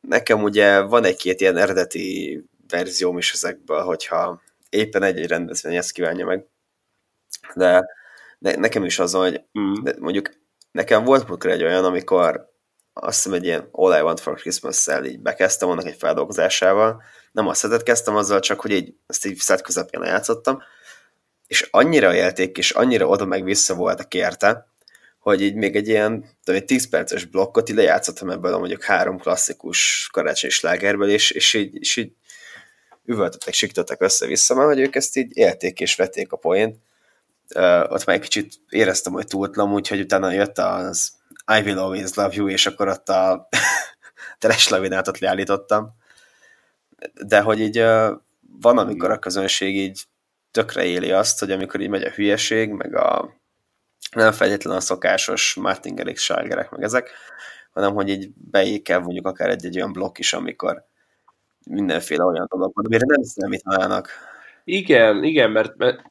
Nekem ugye van egy-két ilyen eredeti verzióm is ezekből, hogyha éppen egy-egy rendezvény ezt kívánja meg. De, de nekem is az, hogy Mm. de mondjuk nekem volt múltkor egy olyan, amikor azt hiszem egy ilyen All I Want for Christmas-szel így bekezdtem annak egy feldolgozásával. Nem a szetet kezdtem azzal, csak hogy így, ezt így szett közepén játszottam, és annyira élték, és annyira oda meg vissza voltak érte, hogy így még egy ilyen tudom, egy 10 perces blokkot ide játszottam ebből a mondjuk három klasszikus karácsonyi slágerből, és, és így, és így üvöltöttek, siktottak össze-vissza, mert hogy ők ezt így élték és vették a poént. Uh, ott már egy kicsit éreztem, hogy túltlam, úgyhogy utána jött az I will always love you, és akkor ott a teres lavinátot leállítottam. De hogy így uh, van, amikor a közönség így tökre éli azt, hogy amikor így megy a hülyeség, meg a nem feltétlenül a szokásos Martin Garrix slágerek, meg ezek, hanem hogy így beékel mondjuk akár egy-egy olyan blokk is, amikor mindenféle olyan dolog amire nem számítanának. Igen, igen, mert, mert,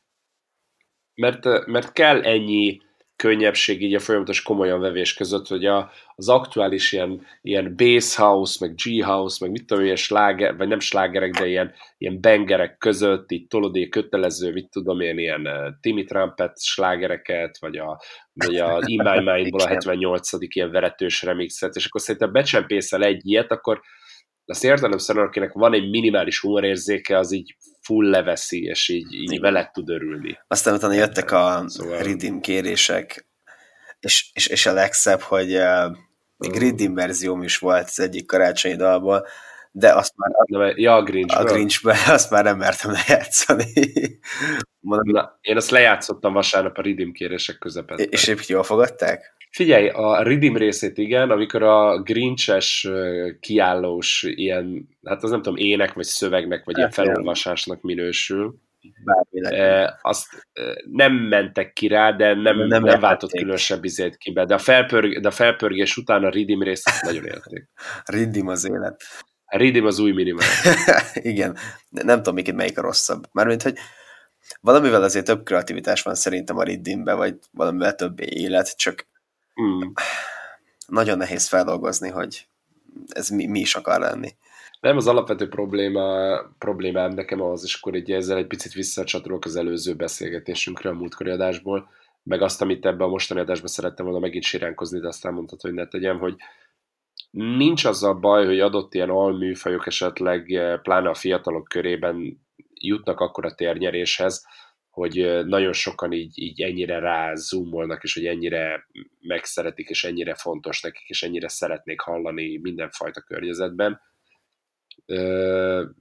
mert, mert kell ennyi könnyebbség így a folyamatos komolyan vevés között, hogy a, az aktuális ilyen, ilyen bass house, meg G house, meg mit tudom, ilyen sláger, vagy nem slágerek, de ilyen, ilyen bengerek között, így tolodé kötelező, mit tudom én, ilyen uh, Timmy Trumpet slágereket, vagy a, vagy a In My Mind-ból a Igen. 78. ilyen veretős remixet, és akkor szerintem becsempészel egy ilyet, akkor azt értelemszerűen, akinek van egy minimális humorérzéke, az így full leveszi, és így, így Igen. tud örülni. Aztán utána jöttek a Szóval- redeem kérések, és, és, és a legszebb, hogy uh, még Mm. redeem verzióm is volt az egyik karácsonyi dalból, de azt már a, ja, a Grinch. a Grinchbe, azt már nem mertem lejátszani. Mondom, Na, én azt lejátszottam vasárnap a Redeem kérések közepette. és épp jól fogadták? Figyelj, a Redeem részét igen, amikor a Grinches kiállós ilyen, hát az nem tudom, ének, vagy szövegnek, vagy ilyen Hát, felolvasásnak minősül. E, azt e, nem mentek ki rá, de nem, Nem nem, értették. váltott különösebb izét ki be. De a, felpörg, de a felpörgés után a Redeem részt nagyon élték. Redeem az élet. A Redeem az új minimál. Igen, De nem tudom, melyik, melyik a rosszabb. Mármint, hogy valamivel azért több kreativitás van szerintem a Redeembe, vagy valamivel több élet, csak Mm. nagyon nehéz feldolgozni, hogy ez mi, mi is akar lenni. Nem, az alapvető probléma, problémám nekem az, és akkor így ezzel egy picit visszacsatolok az előző beszélgetésünkre a múltkori adásból, meg azt, amit ebben a mostani adásban szerettem volna megint siránkozni, de aztán mondtad, hogy ne tegyem, hogy nincs az a baj, hogy adott ilyen alműfajok esetleg, eh, pláne a fiatalok körében jutnak akkor a térnyeréshez, hogy nagyon sokan így, így ennyire rá zoomolnak, és hogy ennyire megszeretik, és ennyire fontos nekik, és ennyire szeretnék hallani mindenfajta környezetben,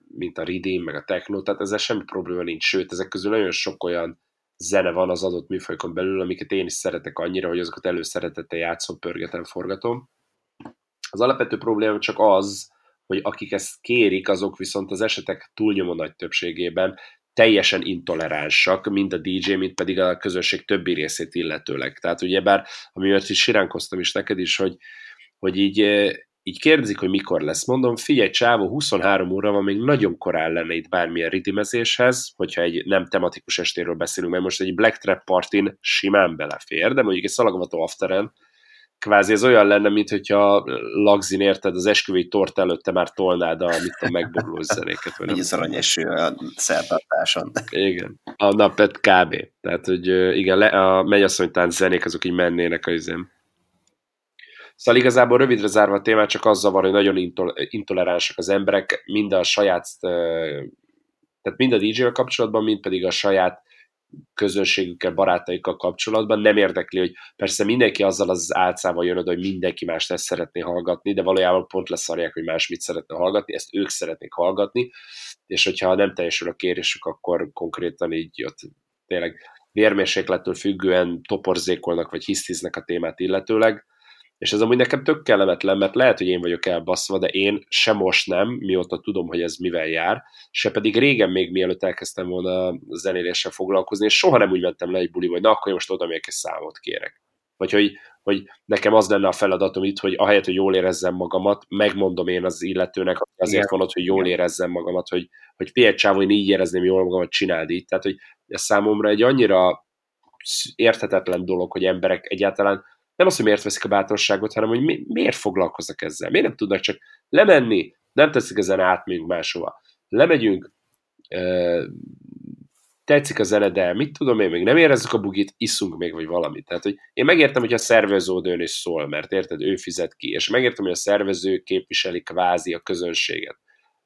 mint a Redeem, meg a Techno, tehát ezzel semmi probléma nincs, sőt, ezek közül nagyon sok olyan zene van az adott műfajkon belül, amiket én is szeretek annyira, hogy azokat előszeretettel játszom, pörgetem, forgatom. Az alapvető probléma csak az, hogy akik ezt kérik, azok viszont az esetek túlnyomó nagy többségében teljesen intoleránsak, mind a DJ, mind pedig a közösség többi részét illetőleg. Tehát ugye bár, amiért is siránkoztam is neked is, hogy, hogy így, eh, így kérdezik, hogy mikor lesz. Mondom, figyelj, csávó, 23 óra van, még nagyon korán lenne itt bármilyen ridimezéshez, hogyha egy nem tematikus estéről beszélünk, mert most egy Black Trap partin simán belefér, de mondjuk egy szalagvató afteren, kvázi ez olyan lenne, mint hogyha Lagzin érted, az esküvői tort előtte már tolnád a, mit a megboruló zenéket. Így az aranyeső a szertartáson. Igen. A napet kb. Tehát, hogy igen, le, a mennyasszonytán zenék azok így mennének a izém. Szóval igazából rövidre zárva a témát csak azzal van, hogy nagyon intoleránsak az emberek, mind a saját, tehát mind a DJ-vel kapcsolatban, mind pedig a saját közönségükkel, barátaikkal kapcsolatban. Nem érdekli, hogy persze mindenki azzal az álcával jön oda, hogy mindenki más ezt szeretné hallgatni, de valójában pont leszarják, hogy más mit szeretne hallgatni, ezt ők szeretnék hallgatni, és hogyha nem teljesül a kérésük, akkor konkrétan így ott tényleg vérmérséklettől függően toporzékolnak, vagy hisztiznek a témát illetőleg, és ez amúgy nekem tök kellemetlen, mert lehet, hogy én vagyok elbaszva, de én se most nem, mióta tudom, hogy ez mivel jár, se pedig régen még mielőtt elkezdtem volna zenéléssel foglalkozni, és soha nem úgy mentem le egy buli, hogy na akkor most oda egy számot kérek. Vagy hogy, hogy nekem az lenne a feladatom itt, hogy ahelyett, hogy jól érezzem magamat, megmondom én az illetőnek, azért Igen. van ott, hogy jól Igen. érezzem magamat, hogy, hogy figyelj csávó, én így érezném jól magamat, csináld így. Tehát, hogy ez számomra egy annyira érthetetlen dolog, hogy emberek egyáltalán nem az, hogy miért veszik a bátorságot, hanem hogy mi, miért foglalkoznak ezzel. Miért nem tudnak csak lemenni, nem teszik ezen átmegyünk máshova. Lemegyünk, tetszik a zene, de mit tudom én, még nem érezzük a bugit, iszunk még, vagy valamit. Tehát, hogy én megértem, hogy a szervező dőn is szól, mert érted, ő fizet ki, és megértem, hogy a szervező képviseli kvázi a közönséget.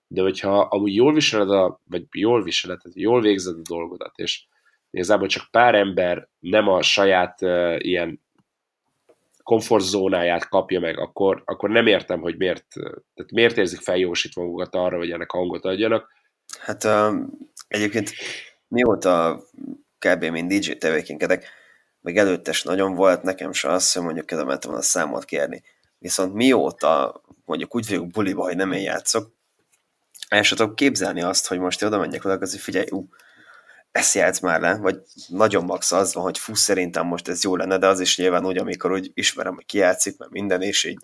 De hogyha amúgy jól viseled, a, vagy jól viseled, tehát jól végzed a dolgodat, és igazából csak pár ember nem a saját uh, ilyen komfortzónáját kapja meg, akkor, akkor nem értem, hogy miért, tehát miért érzik feljósítva magukat arra, hogy ennek hangot adjanak. Hát uh, egyébként mióta kb. mint DJ tevékenykedek, meg előttes nagyon volt nekem se az, hogy mondjuk mentem a számot kérni. Viszont mióta mondjuk úgy vagyok buliba, hogy nem én játszok, el sem tudok képzelni azt, hogy most oda menjek oda, hogy figyelj, ú, ezt játsz már le, vagy nagyon max az van, hogy fú, szerintem most ez jó lenne, de az is nyilván úgy, amikor úgy ismerem, hogy ki játszik, mert minden, és így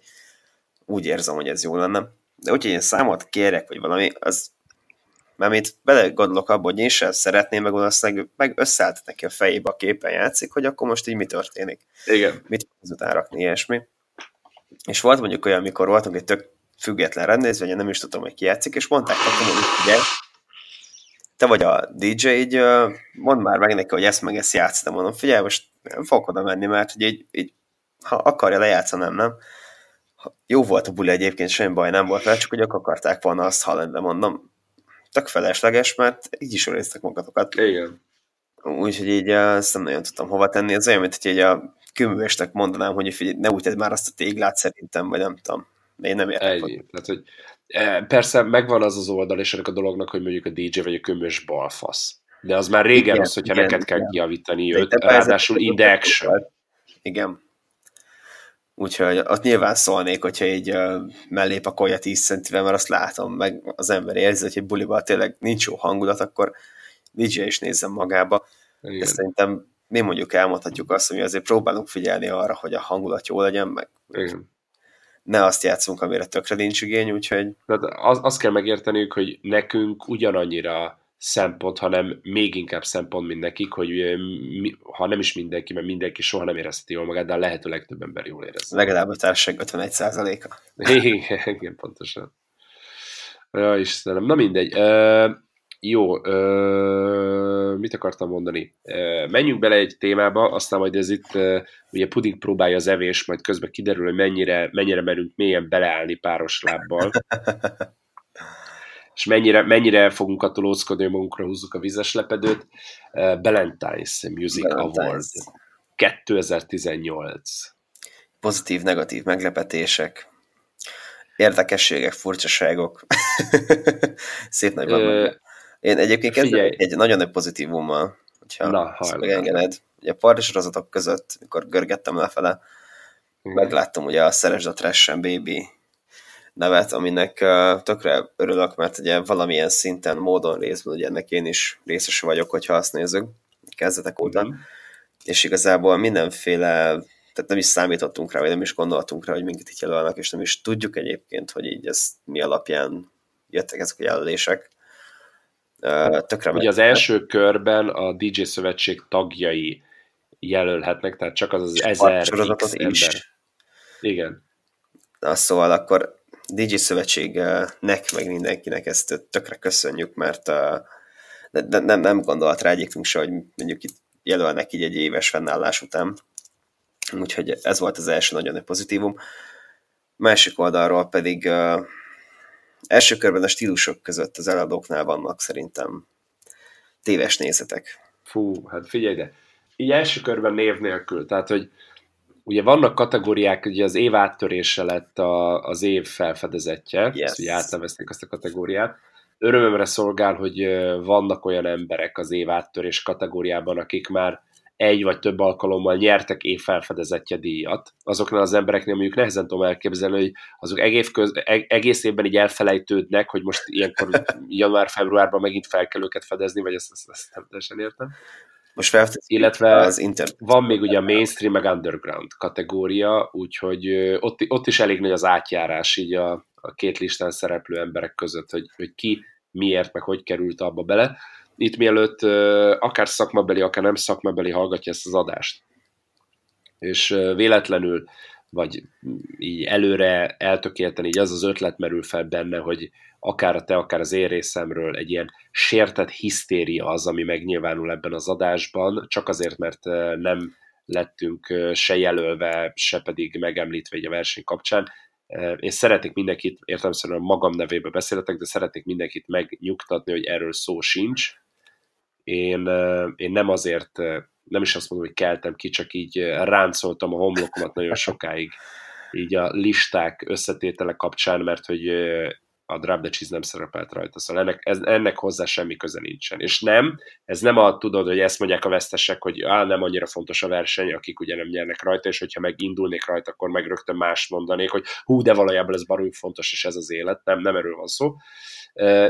úgy érzem, hogy ez jó lenne. De úgyhogy én számot kérek, vagy valami, az mert itt bele gondolok abba, hogy én sem szeretném, meg valószínűleg meg összeállt neki a fejébe a képen játszik, hogy akkor most így mi történik. Igen. Mit azután rakni, ilyesmi. És volt mondjuk olyan, amikor voltunk egy tök független rendezvény, nem is tudom, hogy ki játszik, és mondták nekem, hogy ugye, te vagy a DJ, így mondd már meg neki, hogy ezt meg ezt játsz, de mondom, figyelj, most nem fogok oda menni, mert hogy így, így ha akarja lejátszani, nem. Jó volt a buli egyébként, semmi baj nem volt vele, csak hogy akarták volna azt hallani, de mondom, tök felesleges, mert így is éreztek magatokat. Igen. Úgyhogy így ezt nem nagyon tudtam hova tenni. Ez olyan, mint hogy így a kőművesnek mondanám, hogy figyelj, ne úgy tedd már azt a téglát szerintem, vagy nem tudom. Én nem értem. Ennyi. Tehát, hogy persze megvan az az oldal és ennek a dolognak, hogy mondjuk a DJ vagy a kömös balfasz. De az már régen igen, az, hogyha igen, neked kell kijavítani őt, ráadásul in the action. Igen. Úgyhogy ott nyilván szólnék, hogyha így uh, mellé pakolja 10 centivel, mert azt látom, meg az ember érzi, hogy egy buliban tényleg nincs jó hangulat, akkor DJ is nézzem magába. Igen. De szerintem mi mondjuk elmondhatjuk azt, hogy azért próbálunk figyelni arra, hogy a hangulat jó legyen, meg Igen ne azt játszunk, amire tökre nincs igény, úgyhogy... Tehát az, azt kell megérteniük, hogy nekünk ugyanannyira szempont, hanem még inkább szempont, mint nekik, hogy mi, ha nem is mindenki, mert mindenki soha nem érezheti jól magát, de a lehető legtöbb ember jól érez. Legalább a társaság 51%-a. Igen, igen, pontosan. Ja, Istenem. Na mindegy. Jó, ö, mit akartam mondani? Ö, menjünk bele egy témába, aztán majd ez itt, ö, ugye Puding próbálja az evés, majd közben kiderül, hogy mennyire, mennyire merünk mélyen beleállni páros lábbal. és mennyire, mennyire fogunk attól óckodni, hogy magunkra húzzuk a vizes lepedőt. Ballantine's Music Ballantine's. Award 2018. Pozitív, negatív meglepetések, érdekességek, furcsaságok. Szép nagyban. Én egyébként kezdem egy nagyon nagy pozitívummal hogyha Na, megengeded. Ugye a parti sorozatok között, mikor görgettem lefele, mm. megláttam ugye a Szeresd a Trash Baby nevet, aminek uh, tökre örülök, mert ugye valamilyen szinten, módon részben ugye ennek én is részes vagyok, hogyha azt nézzük, kezdetek óta. Mm. És igazából mindenféle, tehát nem is számítottunk rá, vagy nem is gondoltunk rá, hogy minket itt jelölnek, és nem is tudjuk egyébként, hogy így ez mi alapján jöttek ezek a jelölések. Tökre Ugye az első körben a DJ szövetség tagjai jelölhetnek, tehát csak az az ezer ember. Is. Igen. Na, szóval akkor DJ szövetségnek, meg mindenkinek ezt tökre köszönjük, mert de nem, nem gondolt rá egyikünk se, hogy mondjuk itt jelölnek így egy éves fennállás után. Úgyhogy ez volt az első nagyon nagy pozitívum. Másik oldalról pedig első körben a stílusok között az eladóknál vannak szerintem téves nézetek. Fú, hát figyelj, de így első körben név nélkül, tehát hogy ugye vannak kategóriák, ugye az év áttörése lett a, az év felfedezetje, yes. ezt ugye átnevezték azt a kategóriát. Örömömre szolgál, hogy vannak olyan emberek az év áttörés kategóriában, akik már egy vagy több alkalommal nyertek évfelfedezetje díjat. Azoknál az embereknél mondjuk nehezen tudom elképzelni, hogy azok egész, köz, e, egész évben így elfelejtődnek, hogy most ilyenkor január-februárban megint fel kell őket fedezni, vagy ezt, ezt, ezt nem teljesen értem. Most Illetve az internet. van még ugye a mainstream meg underground kategória, úgyhogy ott, ott is elég nagy az átjárás így a, a két listán szereplő emberek között, hogy, hogy ki miért, meg hogy került abba bele itt mielőtt akár szakmabeli, akár nem szakmabeli hallgatja ezt az adást, és véletlenül, vagy így előre eltökélten így az az ötlet merül fel benne, hogy akár a te, akár az én részemről egy ilyen sértett hisztéria az, ami megnyilvánul ebben az adásban, csak azért, mert nem lettünk se jelölve, se pedig megemlítve egy a verseny kapcsán. Én szeretnék mindenkit, értelmszerűen magam nevébe beszéletek, de szeretnék mindenkit megnyugtatni, hogy erről szó sincs én, én nem azért, nem is azt mondom, hogy keltem ki, csak így ráncoltam a homlokomat nagyon sokáig így a listák összetétele kapcsán, mert hogy a Drop the Cheese nem szerepelt rajta, szóval ennek, ez, ennek hozzá semmi köze nincsen. És nem, ez nem a, tudod, hogy ezt mondják a vesztesek, hogy á, nem annyira fontos a verseny, akik ugye nem nyernek rajta, és hogyha megindulnék rajta, akkor meg rögtön más mondanék, hogy hú, de valójában ez baromi fontos, és ez az élet. Nem, nem erről van szó.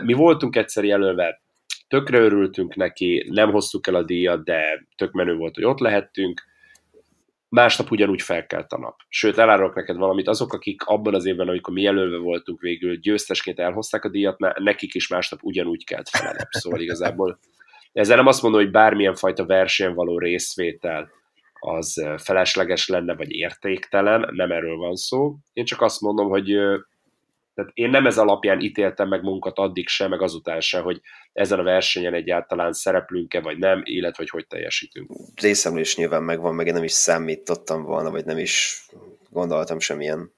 Mi voltunk egyszer jelölve tökre örültünk neki, nem hoztuk el a díjat, de tök menő volt, hogy ott lehettünk. Másnap ugyanúgy felkelt a nap. Sőt, elárulok neked valamit, azok, akik abban az évben, amikor mi jelölve voltunk végül, győztesként elhozták a díjat, nekik is másnap ugyanúgy kelt fel a nap. Szóval igazából ezzel nem azt mondom, hogy bármilyen fajta versenyen való részvétel az felesleges lenne, vagy értéktelen, nem erről van szó. Én csak azt mondom, hogy tehát én nem ez alapján ítéltem meg munkat addig sem, meg azután sem, hogy ezen a versenyen egyáltalán szereplünk-e, vagy nem, illetve hogy hogy teljesítünk. Részemről is nyilván megvan, meg én nem is számítottam volna, vagy nem is gondoltam semmilyen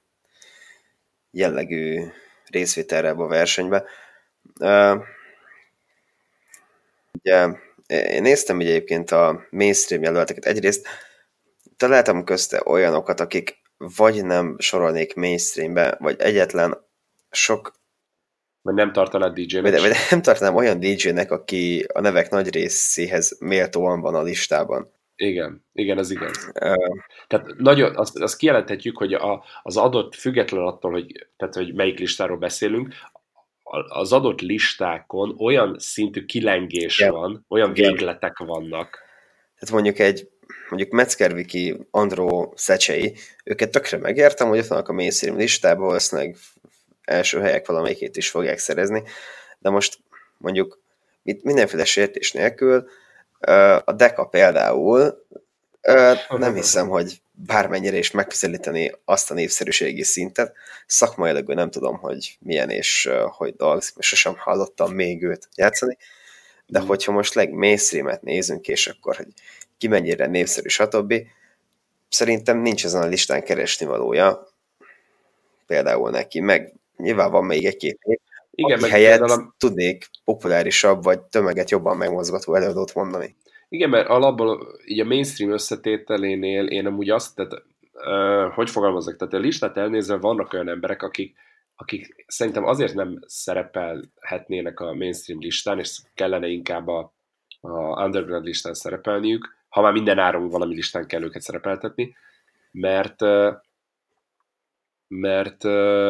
jellegű részvételre ebbe a versenybe. Ugye, én néztem ugye egyébként a mainstream jelölteket. Egyrészt találtam közte olyanokat, akik vagy nem sorolnék mainstreambe, vagy egyetlen sok... Vagy nem tartanád DJ-nek? Vagy, vagy nem tartanám olyan DJ-nek, aki a nevek nagy részéhez méltóan van a listában. Igen, igen, ez igen. Uh, tehát nagyon, azt, azt kijelenthetjük, hogy a, az adott, független attól, hogy, tehát, hogy melyik listáról beszélünk, az adott listákon olyan szintű kilengés yeah. van, olyan yeah. végletek vannak. Tehát mondjuk egy mondjuk Metzgerviki, Andró Szecsei, őket tökre megértem, hogy ott vannak a mainstream listában, valószínűleg első helyek valamelyikét is fogják szerezni, de most mondjuk mindenféle sértés nélkül a Deka például nem hiszem, hogy bármennyire is megközelíteni azt a népszerűségi szintet. Szakmailag nem tudom, hogy milyen és hogy dolgozik, mert sosem hallottam még őt játszani, de mm. hogyha most legmainstreamet nézünk, és akkor, hogy ki mennyire népszerű, stb., szerintem nincs ezen a listán keresni valója, például neki, meg nyilván van még egy-két év, igen, meg helyett a... tudnék populárisabb, vagy tömeget jobban megmozgató előadót mondani. Igen, mert alapból így a mainstream összetételénél én amúgy azt, tehát uh, hogy fogalmazok, tehát a listát elnézve vannak olyan emberek, akik, akik szerintem azért nem szerepelhetnének a mainstream listán, és kellene inkább a a underground listán szerepelniük, ha már minden áron valami listán kell őket szerepeltetni, mert mert,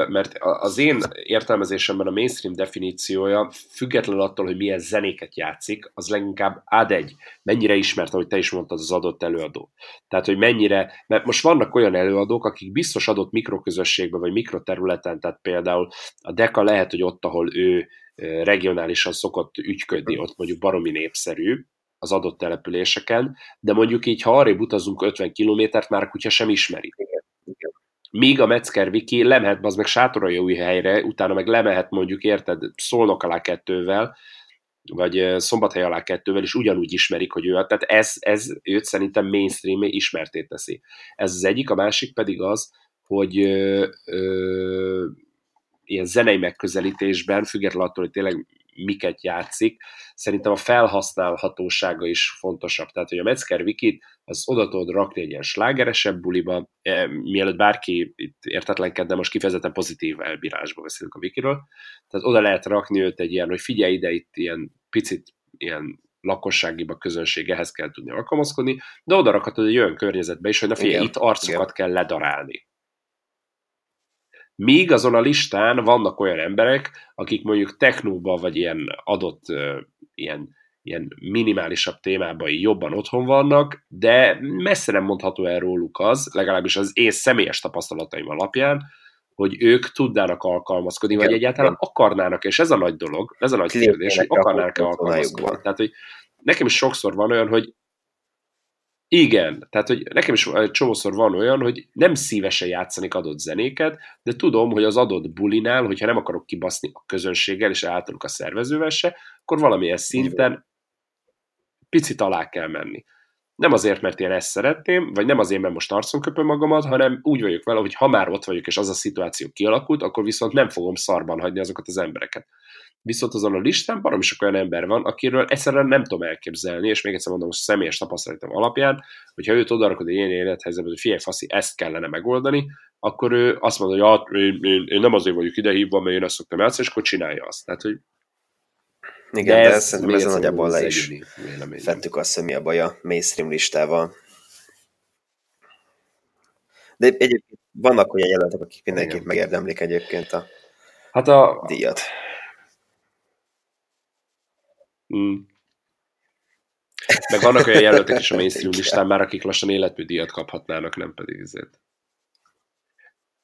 mert az én értelmezésemben a mainstream definíciója, függetlenül attól, hogy milyen zenéket játszik, az leginkább ad egy, mennyire ismert, ahogy te is mondtad, az adott előadó. Tehát, hogy mennyire, mert most vannak olyan előadók, akik biztos adott mikroközösségben, vagy mikroterületen, tehát például a Deka lehet, hogy ott, ahol ő regionálisan szokott ügyködni, ott mondjuk baromi népszerű, az adott településeken, de mondjuk így, ha arrébb utazunk 50 kilométert, már a kutya sem ismeri. Míg a Metzger Wiki lemehet az meg sátorai új helyre, utána meg lemehet mondjuk, érted, szolnok alá kettővel, vagy szombathely alá kettővel, és ugyanúgy ismerik, hogy ő, tehát ez, ez őt szerintem mainstream ismerté teszi. Ez az egyik, a másik pedig az, hogy ö, ö, ilyen zenei megközelítésben, függetlenül attól, hogy tényleg miket játszik, szerintem a felhasználhatósága is fontosabb. Tehát, hogy a Metzger Wikit, az oda tudod rakni egy ilyen slágeresebb buliba, e, mielőtt bárki itt értetlenkedne, most kifejezetten pozitív elbírásba beszélünk a Wikiről, tehát oda lehet rakni őt egy ilyen, hogy figyelj ide, itt ilyen picit ilyen lakosságiba közönség ehhez kell tudni alkalmazkodni, de oda rakhatod egy olyan környezetbe is, hogy na figyelj, Igen. itt arcokat Igen. kell ledarálni. Míg azon a listán vannak olyan emberek, akik mondjuk technóban vagy ilyen adott ilyen, ilyen minimálisabb témában jobban otthon vannak, de messze nem mondható el róluk az, legalábbis az én személyes tapasztalataim alapján, hogy ők tudnának alkalmazkodni, vagy egyáltalán akarnának, és ez a nagy dolog, ez a nagy kérdés, hogy akarnának-e alkalmazkodni. Tehát, hogy nekem is sokszor van olyan, hogy igen, tehát hogy nekem is csomószor van olyan, hogy nem szívesen játszanék adott zenéket, de tudom, hogy az adott bulinál, hogyha nem akarok kibaszni a közönséggel és általuk a szervezővel se, akkor valamilyen szinten picit alá kell menni. Nem azért, mert én ezt szeretném, vagy nem azért, mert most arcon köpöm magamat, hanem úgy vagyok vele, hogy ha már ott vagyok, és az a szituáció kialakult, akkor viszont nem fogom szarban hagyni azokat az embereket. Viszont azon a listán baromi sok olyan ember van, akiről egyszerűen nem tudom elképzelni, és még egyszer mondom, most személyes tapasztalatom alapján, hogyha őt odarakod egy ilyen élethelyzetben, hogy figyelj, faszi, ezt kellene megoldani, akkor ő azt mondja, hogy ja, én, én, én, nem azért vagyok idehívva, mert én ezt szoktam játszani, és akkor csinálja azt. Tehát, hogy igen, de, de ez, szerintem ez nagyjából le is fettük azt, hogy mi a baj a mainstream listával. De egyébként vannak olyan jelöltek, akik mindenképp megérdemlik egyébként a, hát a díjat. Mm. Meg vannak olyan jelöltek is a mainstream listán már, akik lassan életműdíjat kaphatnának, nem pedig ezért.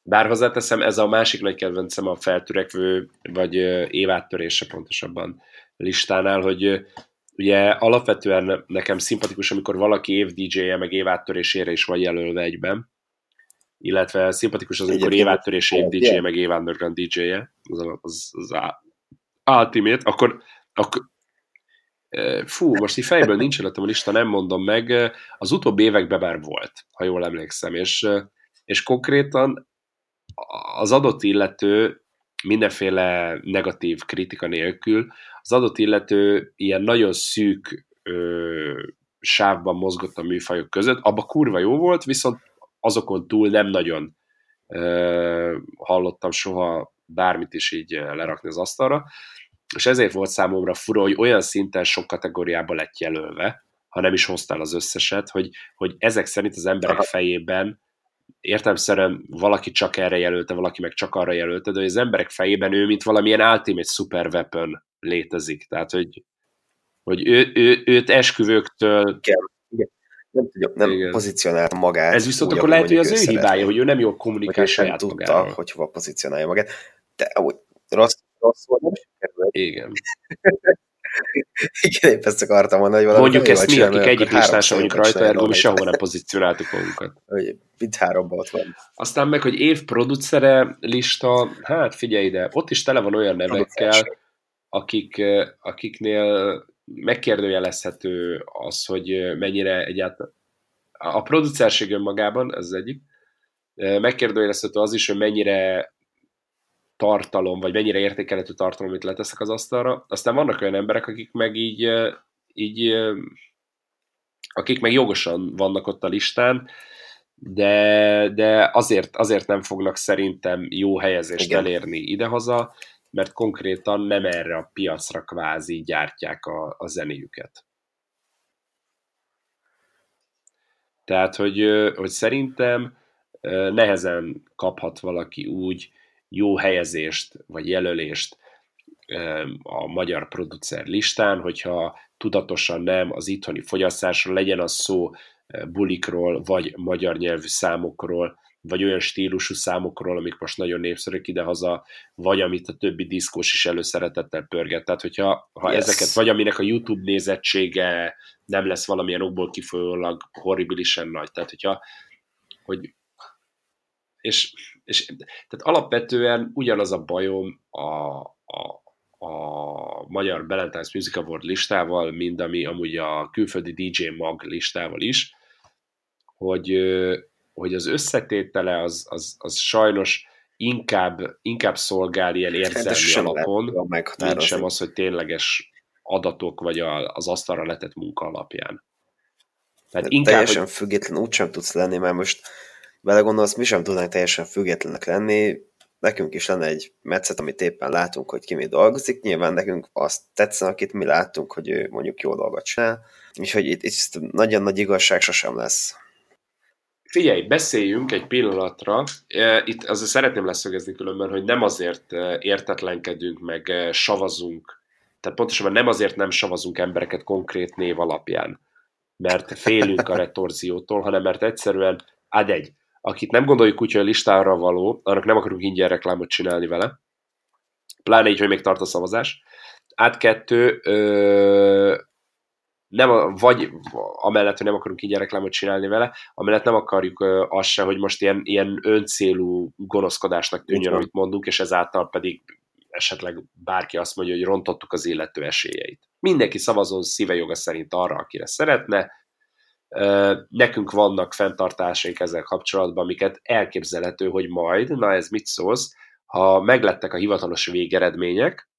Bár hozzáteszem, ez a másik nagy kedvencem a feltörekvő, vagy éváttörése pontosabban listánál, hogy ugye alapvetően nekem szimpatikus, amikor valaki év DJ-je, meg éváttörésére is vagy jelölve egyben, illetve szimpatikus az, amikor éváttörés év DJ-je, meg év DJ-je, az, az, az ultimate, akkor, akkor Fú, most így fejből nincs előttem a lista, nem mondom meg. Az utóbbi években már volt, ha jól emlékszem, és, és konkrétan az adott illető mindenféle negatív kritika nélkül, az adott illető ilyen nagyon szűk ö, sávban mozgott a műfajok között, abba kurva jó volt, viszont azokon túl nem nagyon ö, hallottam soha bármit is így lerakni az asztalra, és ezért volt számomra fura, hogy olyan szinten sok kategóriába lett jelölve, ha nem is hoztál az összeset, hogy, hogy ezek szerint az emberek fejében értelmszerűen valaki csak erre jelölte, valaki meg csak arra jelölte, de hogy az emberek fejében ő, mint valamilyen ultimate super weapon létezik. Tehát, hogy, hogy ő, ő, őt esküvőktől... Igen. Nem, tudjuk, nem Igen. pozícionál magát. Ez viszont úgy, akkor lehet, hogy az ő hibája, hogy ő nem jól kommunikál saját tudta, magáról. hogy hova pozícionálja magát. De úgy, rossz, rosszul nem sikerült. Igen. Igen, épp ezt akartam mondani, hogy valami Mondjuk ezt mi, akik egyik listán sem vagyunk rajta, ergo mi sehol nem pozícionáltuk magunkat. Mind háromban ott van. Aztán meg, hogy év producere lista, hát figyelj ide, ott is tele van olyan nevekkel, akik, akiknél megkérdőjelezhető az, hogy mennyire egyáltalán a producerség önmagában, ez az egyik, megkérdőjelezhető az is, hogy mennyire tartalom, vagy mennyire értékelhető tartalom, amit leteszek az asztalra. Aztán vannak olyan emberek, akik meg így, így akik meg jogosan vannak ott a listán, de, de azért, azért nem fognak szerintem jó helyezést Igen. elérni idehaza, mert konkrétan nem erre a piacra kvázi gyártják a, a zenéjüket. Tehát, hogy, hogy szerintem nehezen kaphat valaki úgy jó helyezést vagy jelölést a magyar producer listán, hogyha tudatosan nem az itthoni fogyasztásról legyen az szó bulikról, vagy magyar nyelvű számokról, vagy olyan stílusú számokról, amik most nagyon népszerűek idehaza, vagy amit a többi diszkós is előszeretettel pörget. Tehát, hogyha ha yes. ezeket, vagy aminek a YouTube nézettsége nem lesz valamilyen okból kifolyólag horribilisen nagy. Tehát, hogyha hogy és, és tehát alapvetően ugyanaz a bajom a, a, a magyar Valentine's Music Award listával, mint ami amúgy a külföldi DJ Mag listával is, hogy, hogy az összetétele az, az, az sajnos inkább, inkább szolgál ilyen érzelmi alapon, mint sem az, hogy tényleges adatok, vagy az asztalra letett munka alapján. Tehát inkább, teljesen hogy... független úgy sem tudsz lenni, mert most belegondolsz, mi sem tudnánk teljesen függetlenek lenni, nekünk is lenne egy metszet, amit éppen látunk, hogy ki mi dolgozik, nyilván nekünk azt tetszene, akit mi láttunk, hogy ő mondjuk jó dolgot csinál, úgyhogy itt, itt nagyon nagy igazság sosem lesz. Figyelj, beszéljünk egy pillanatra. E, itt azért szeretném leszögezni különben, hogy nem azért e, értetlenkedünk, meg e, savazunk, tehát pontosabban nem azért nem savazunk embereket konkrét név alapján, mert félünk a retorziótól, hanem mert egyszerűen, ad egy, akit nem gondoljuk úgy, hogy a listára való, annak nem akarunk ingyen reklámot csinálni vele, pláne így, hogy még tart a szavazás. Át kettő, ö, nem, vagy amellett, hogy nem akarunk ingyen reklámot csinálni vele, amellett nem akarjuk ö, azt se, hogy most ilyen, ilyen öncélú gonoszkodásnak tűnjön, amit mondunk, és ezáltal pedig esetleg bárki azt mondja, hogy rontottuk az illető esélyeit. Mindenki szavazon szíve joga szerint arra, akire szeretne, Nekünk vannak fenntartásaink ezzel kapcsolatban, amiket elképzelhető, hogy majd, na ez mit szólsz, ha meglettek a hivatalos végeredmények,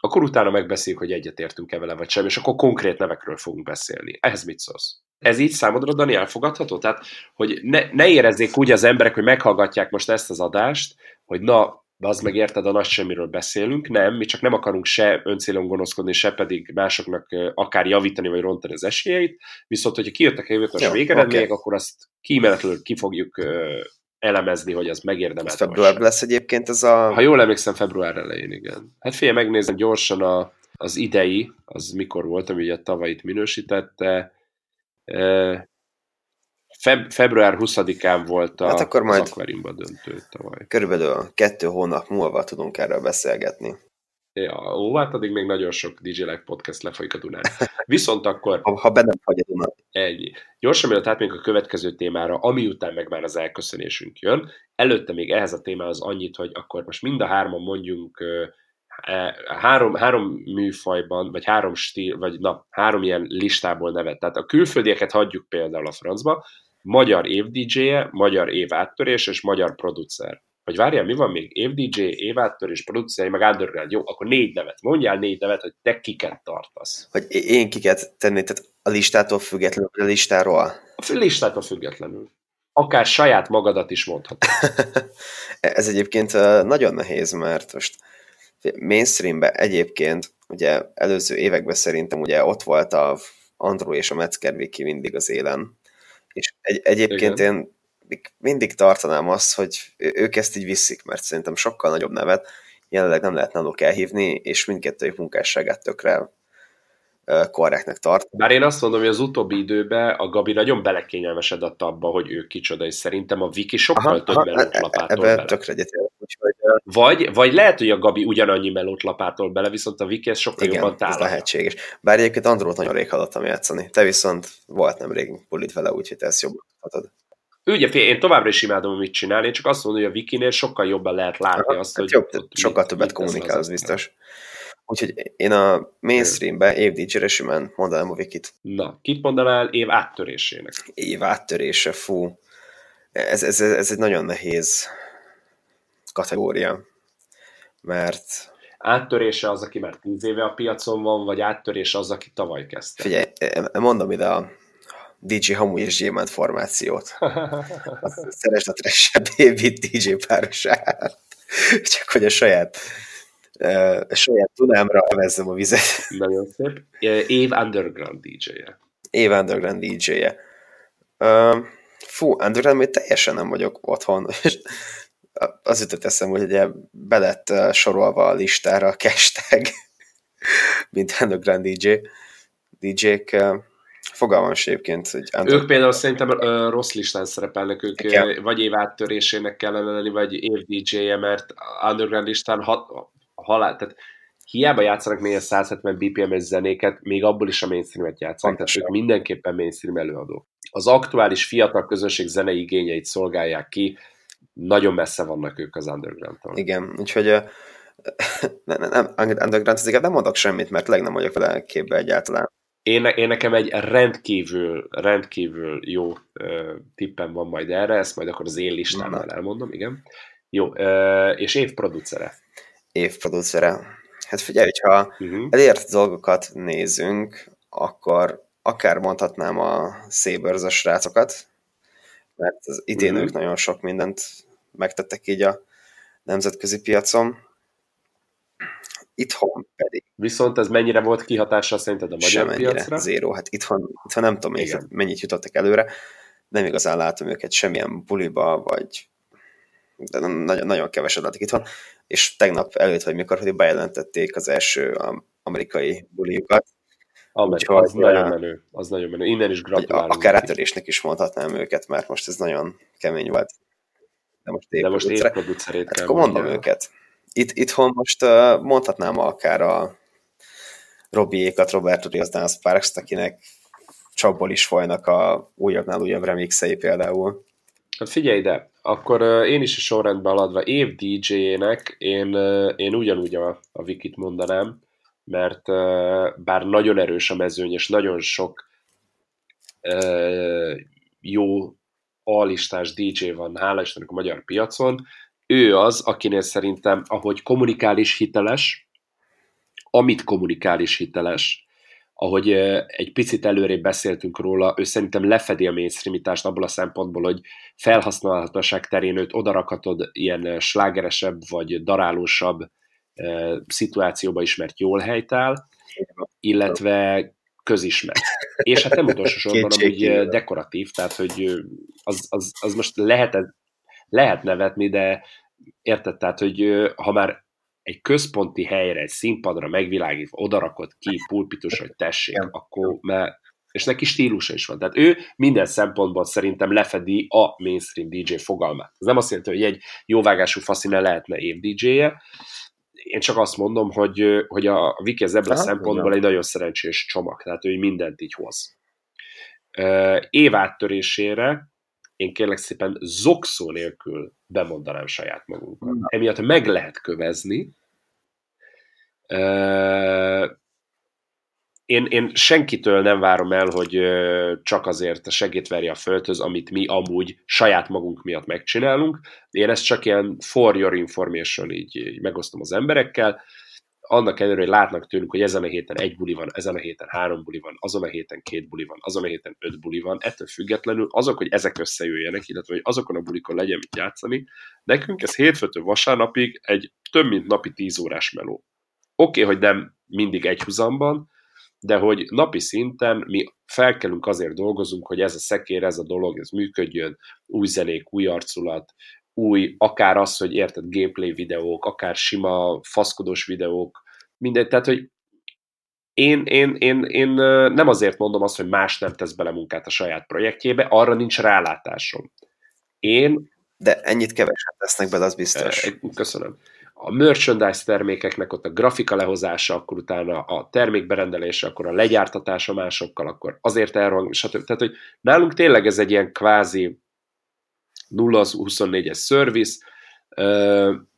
akkor utána megbeszéljük, hogy egyetértünk-e vele vagy sem, és akkor konkrét nevekről fogunk beszélni. Ehhez mit szólsz? Ez így számodra, Dani, elfogadható? Tehát, hogy ne, ne érezzék úgy az emberek, hogy meghallgatják most ezt az adást, hogy na, de az meg érted, a nagy semmiről beszélünk, nem, mi csak nem akarunk se öncélon gonoszkodni, se pedig másoknak akár javítani vagy rontani az esélyeit, viszont hogyha kijöttek a végeredmények, okay. akkor azt kíméletlenül ki fogjuk elemezni, hogy az megérdemelt. Ez február lesz egyébként ez a... Ha jól emlékszem, február elején, igen. Hát figyelj, megnézem gyorsan a, az idei, az mikor volt, ami ugye tavalyit minősítette, Feb- február 20-án volt a, hát akkor majd az Aquariumba döntő tavaly. Körülbelül kettő hónap múlva tudunk erről beszélgetni. Ja, ó, hát addig még nagyon sok DJ Live podcast lefolyik a Dunán. Viszont akkor... ha, ha bennem hagy a Dunán. Ennyi. Gyorsan, mielőtt átmegyünk a következő témára, ami után meg már az elköszönésünk jön, előtte még ehhez a témához annyit, hogy akkor most mind a hárman mondjunk három, három műfajban, vagy három stíl, vagy na, három ilyen listából nevet. Tehát a külföldieket hagyjuk például a francba, magyar év DJ-je, magyar év áttörés és magyar producer. Vagy várjál, mi van még? Év DJ, év áttörés, producer, meg underground. Jó, akkor négy nevet. Mondjál négy nevet, hogy te kiket tartasz. Hogy én kiket tenni, tehát a listától függetlenül, a listáról? A listától függetlenül. Akár saját magadat is mondhatod. Ez egyébként nagyon nehéz, mert most mainstreamben egyébként, ugye előző években szerintem ugye ott volt a Andrew és a Metzger Wiki mindig az élen. És egy, egyébként Igen. én mindig tartanám azt, hogy ők ezt így viszik, mert szerintem sokkal nagyobb nevet jelenleg nem lehet náluk elhívni, és mindkettőjük munkásságát tökre korrektnek tart. Bár én azt mondom, hogy az utóbbi időben a Gabi nagyon belekényelmesedett abba, hogy ő kicsoda, és szerintem a Viki sokkal aha, több melót e- e- lapátol bele. tökre úgyhogy... Vagy, vagy lehet, hogy a Gabi ugyanannyi melót lapátol bele, viszont a Viki ez sokkal Igen, jobban tálal. ez lehetséges. Bár egyébként Andrót nagyon rég hallottam játszani. Te viszont volt nem rég bulit vele, úgyhogy te ezt jobban hatod. Ugye, én továbbra is imádom, amit csinál, én csak azt mondom, hogy a Wikinél sokkal jobban lehet látni Aha, azt, hát hogy... Jobb, sokkal mit, többet kommunikál, az biztos. Úgyhogy én a mainstreamben év DJ-re simán mondanám a Wikit. Na, kit mondanál év áttörésének? Év áttörése, fú. Ez, ez, ez egy nagyon nehéz kategória, mert... Áttörése az, aki már tíz éve a piacon van, vagy áttörése az, aki tavaly kezdte? Figyelj, mondom ide a DJ Hamu és Gyémánt formációt. Szeresd a trash baby DJ párosát. Csak hogy a saját a saját tudámra evezzem a vizet. Nagyon szép. Év Underground DJ-je. Év Underground DJ-je. Uh, fú, underground még teljesen nem vagyok otthon, az jutott eszem, hogy ugye belett sorolva a listára a hashtag, mint underground DJ. DJ-k, fogalmam egyébként, hogy... Underground... Ők például szerintem uh, rossz listán szerepelnek, ők Igen. vagy év áttörésének kellene lenni, vagy év DJ-je, mert underground listán hat, halál, tehát hiába játszanak még a 170 BPM-es zenéket, még abból is a mainstreamet játszanak, tehát ők mindenképpen mainstream előadó. Az aktuális fiatal közönség zenei igényeit szolgálják ki, nagyon messze vannak ők az underground-tól. Igen, úgyhogy nem, nem, nem, underground azért nem mondok semmit, mert leg nem vagyok vele képbe egyáltalán. Én, én nekem egy rendkívül, rendkívül jó uh, tippem van majd erre, ezt majd akkor az én listámmal elmondom, igen. Jó, uh, és évproducere. Évproducere. Hát figyelj, ha uh-huh. elért dolgokat nézünk, akkor akár mondhatnám a Sabers srácokat, mert az idén uh-huh. ők nagyon sok mindent megtettek így a nemzetközi piacon. Itthon pedig. Viszont ez mennyire volt kihatással szerinted a magyar Semennyire, piacra? Zéró. Hát itthon, itthon nem tudom, még mennyit jutottak előre. Nem igazán látom őket semmilyen buliba, vagy de nagyon, nagyon keveset látok itthon. És tegnap előtt, vagy mikor, hogy bejelentették az első amerikai buliukat. Amerika, az nagyon menő, az nagyon menő. Innen is gratulálunk. Akár átörésnek is mondhatnám őket, mert most ez nagyon kemény volt. De most épp, De most épp producerét hát akkor mondom őket. Itt, itthon most uh, mondhatnám akár a Robiékat, Roberto Rios Dance Sparks, akinek csapból is folynak a újabbnál újabb remixei például. Hát figyelj ide, akkor uh, én is a sorrendben aladva év DJ-nek én, uh, én ugyanúgy a, a Wikit mondanám, mert bár nagyon erős a mezőny, és nagyon sok jó alistás DJ van, hála Istennek a magyar piacon, ő az, akinél szerintem, ahogy kommunikál is hiteles, amit kommunikál is hiteles, ahogy egy picit előrébb beszéltünk róla, ő szerintem lefedi a mainstreamitást abból a szempontból, hogy felhasználhatóság terén őt odarakhatod ilyen slágeresebb vagy darálósabb szituációba is, mert jól helytál, illetve közismert. És hát nem utolsó sorban amúgy dekoratív, tehát hogy az, az, az most lehet, lehet nevetni, de érted, tehát hogy ha már egy központi helyre, egy színpadra megvilágítva odarakod ki pulpitus, hogy tessék, akkor mert és neki stílusa is van. Tehát ő minden szempontból szerintem lefedi a mainstream DJ fogalmát. Ez nem azt jelenti, hogy egy jóvágású faszine lehetne év DJ-je, én csak azt mondom, hogy, hogy a Viki ebből a szempontból egy nagyon szerencsés csomag, tehát ő mindent így hoz. Év áttörésére én kérlek szépen zokszó nélkül bemondanám saját magunkat. Emiatt meg lehet kövezni. Én, én senkitől nem várom el, hogy csak azért segít verje a földhöz, amit mi amúgy saját magunk miatt megcsinálunk. Én ezt csak ilyen for your information így, így megosztom az emberekkel annak ellenére, hogy látnak tőlünk, hogy ezen a héten egy buli van, ezen a héten három buli van, azon a héten két buli van, azon a héten öt buli van, ettől függetlenül azok, hogy ezek összejöjjenek, illetve hogy azokon a bulikon legyen mit játszani, nekünk ez hétfőtől vasárnapig egy több mint napi tíz órás meló. Oké, okay, hogy nem mindig egy huzamban, de hogy napi szinten mi felkelünk azért dolgozunk, hogy ez a szekér, ez a dolog, ez működjön, új zenék, új arculat, új, akár az, hogy érted, gameplay videók, akár sima faszkodós videók, mindegy, tehát, hogy én, én, én, én nem azért mondom azt, hogy más nem tesz bele munkát a saját projektjébe, arra nincs rálátásom. Én... De ennyit keveset tesznek bele, az biztos. Köszönöm. A merchandise termékeknek ott a grafika lehozása, akkor utána a termékberendelése, akkor a legyártatása másokkal, akkor azért elrang, stb. Tehát, hogy nálunk tényleg ez egy ilyen kvázi 0-24-es service,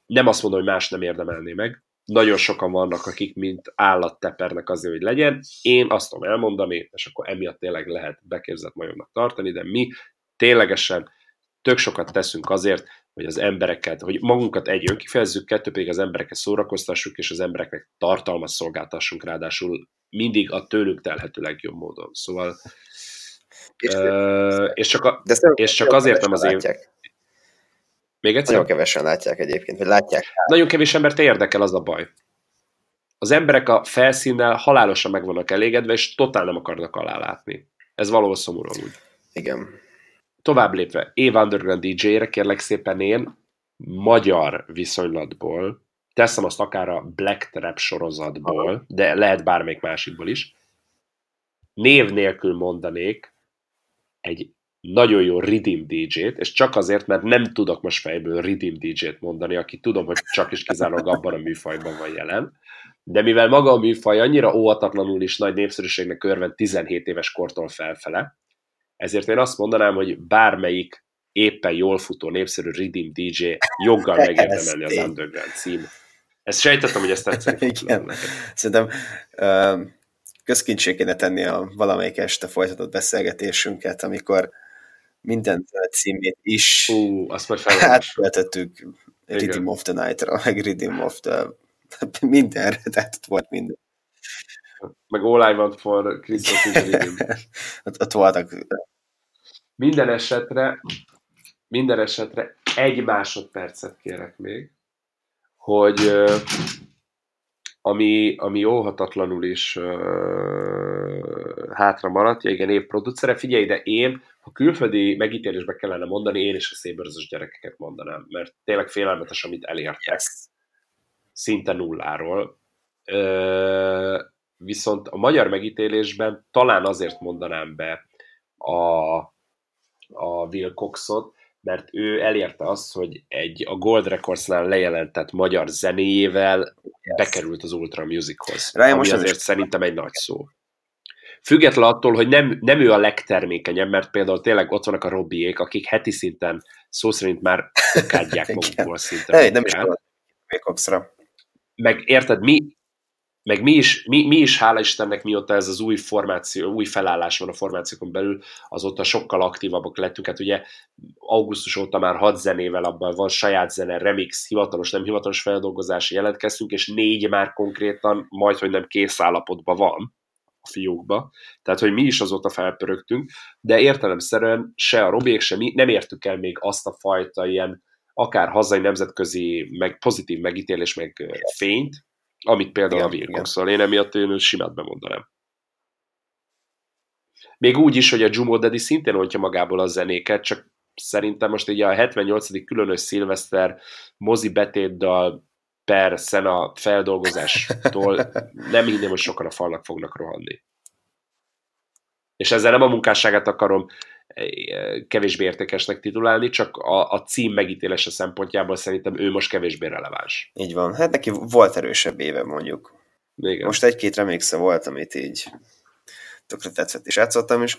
nem azt mondom, hogy más nem érdemelné meg, nagyon sokan vannak, akik mint állat tepernek azért, hogy legyen. Én azt tudom elmondani, és akkor emiatt tényleg lehet beképzett majomnak tartani, de mi ténylegesen tök sokat teszünk azért, hogy az embereket, hogy magunkat egy önkifejezzük, kettő pedig az embereket szórakoztassuk, és az embereknek tartalmat szolgáltassunk, ráadásul mindig a tőlük telhető legjobb módon. Szóval és, uh, és csak, a, de és csak azért nem az én... Még egyszer? Nagyon kevesen látják egyébként, hogy látják. Nagyon kevés embert érdekel, az a baj. Az emberek a felszínnel halálosan meg vannak elégedve, és totál nem akarnak alá látni. Ez valahol szomorú úgy. Igen. Tovább lépve, Év Underground DJ-re kérlek szépen én magyar viszonylatból, teszem azt akár a Black Trap sorozatból, de lehet bármelyik másikból is, név nélkül mondanék egy nagyon jó Redeem DJ-t, és csak azért, mert nem tudok most fejből Redeem DJ-t mondani, aki tudom, hogy csak is kizárólag abban a műfajban van jelen, de mivel maga a műfaj annyira óvatatlanul is nagy népszerűségnek örvend 17 éves kortól felfele, ezért én azt mondanám, hogy bármelyik éppen jól futó, népszerű Redeem DJ joggal megérdemelni az Underground cím. Ezt sejtettem, hogy ezt tetszett. Igen. Szerintem uh, közkincsé kéne tenni a valamelyik este folytatott beszélgetésünket, amikor minden címét is uh, azt majd átvetettük Redeem of the Night-ra, meg Redeem of the mindenre, tehát ott volt minden. Meg All I Want for Christmas is ott, ott voltak. Minden esetre, minden esetre egy másodpercet kérek még, hogy ami, ami óhatatlanul is uh, hátra maradt, ja igen, évproducere, figyelj, de én, ha külföldi megítélésbe kellene mondani, én is a szébörözös gyerekeket mondanám, mert tényleg félelmetes, amit elértek. Yes. Szinte nulláról. Uh, viszont a magyar megítélésben talán azért mondanám be a, a Will Coxot, mert ő elérte azt, hogy egy a Gold Recordsnál lejelentett magyar zenéjével yes. bekerült az Ultra Musichoz. Rá, ami most azért is... szerintem egy nagy szó. Független attól, hogy nem, nem ő a legtermékenyebb, mert például tényleg ott vannak a Robbiék, akik heti szinten szó szerint már kádják magukból szinte. Hey, nem is Meg érted, mi, meg mi is, mi, mi is, hála Istennek, mióta ez az új formáció, új felállás van a formációkon belül, azóta sokkal aktívabbak lettünk. Hát ugye augusztus óta már hat zenével abban van saját zene, remix, hivatalos, nem hivatalos feldolgozási jelentkeztünk, és négy már konkrétan majd, hogy nem kész állapotban van a fiókba. Tehát, hogy mi is azóta felpörögtünk, de értelemszerűen se a Robék, se mi nem értük el még azt a fajta ilyen akár hazai nemzetközi, meg pozitív megítélés, meg fényt, amit például igen, a Virgox. Szóval én emiatt én simát bemondanám. Még úgy is, hogy a Jumo Daddy szintén ontja magából a zenéket, csak szerintem most ugye a 78. különös szilveszter mozi betétdal per szena feldolgozástól nem hinném, hogy sokan a falnak fognak rohanni. És ezzel nem a munkásságát akarom kevésbé értékesnek titulálni, csak a, a cím megítélése szempontjából szerintem ő most kevésbé releváns. Így van. Hát neki volt erősebb éve mondjuk. Igen. Most egy-két remix volt, amit így tökre tetszett és játszottam, és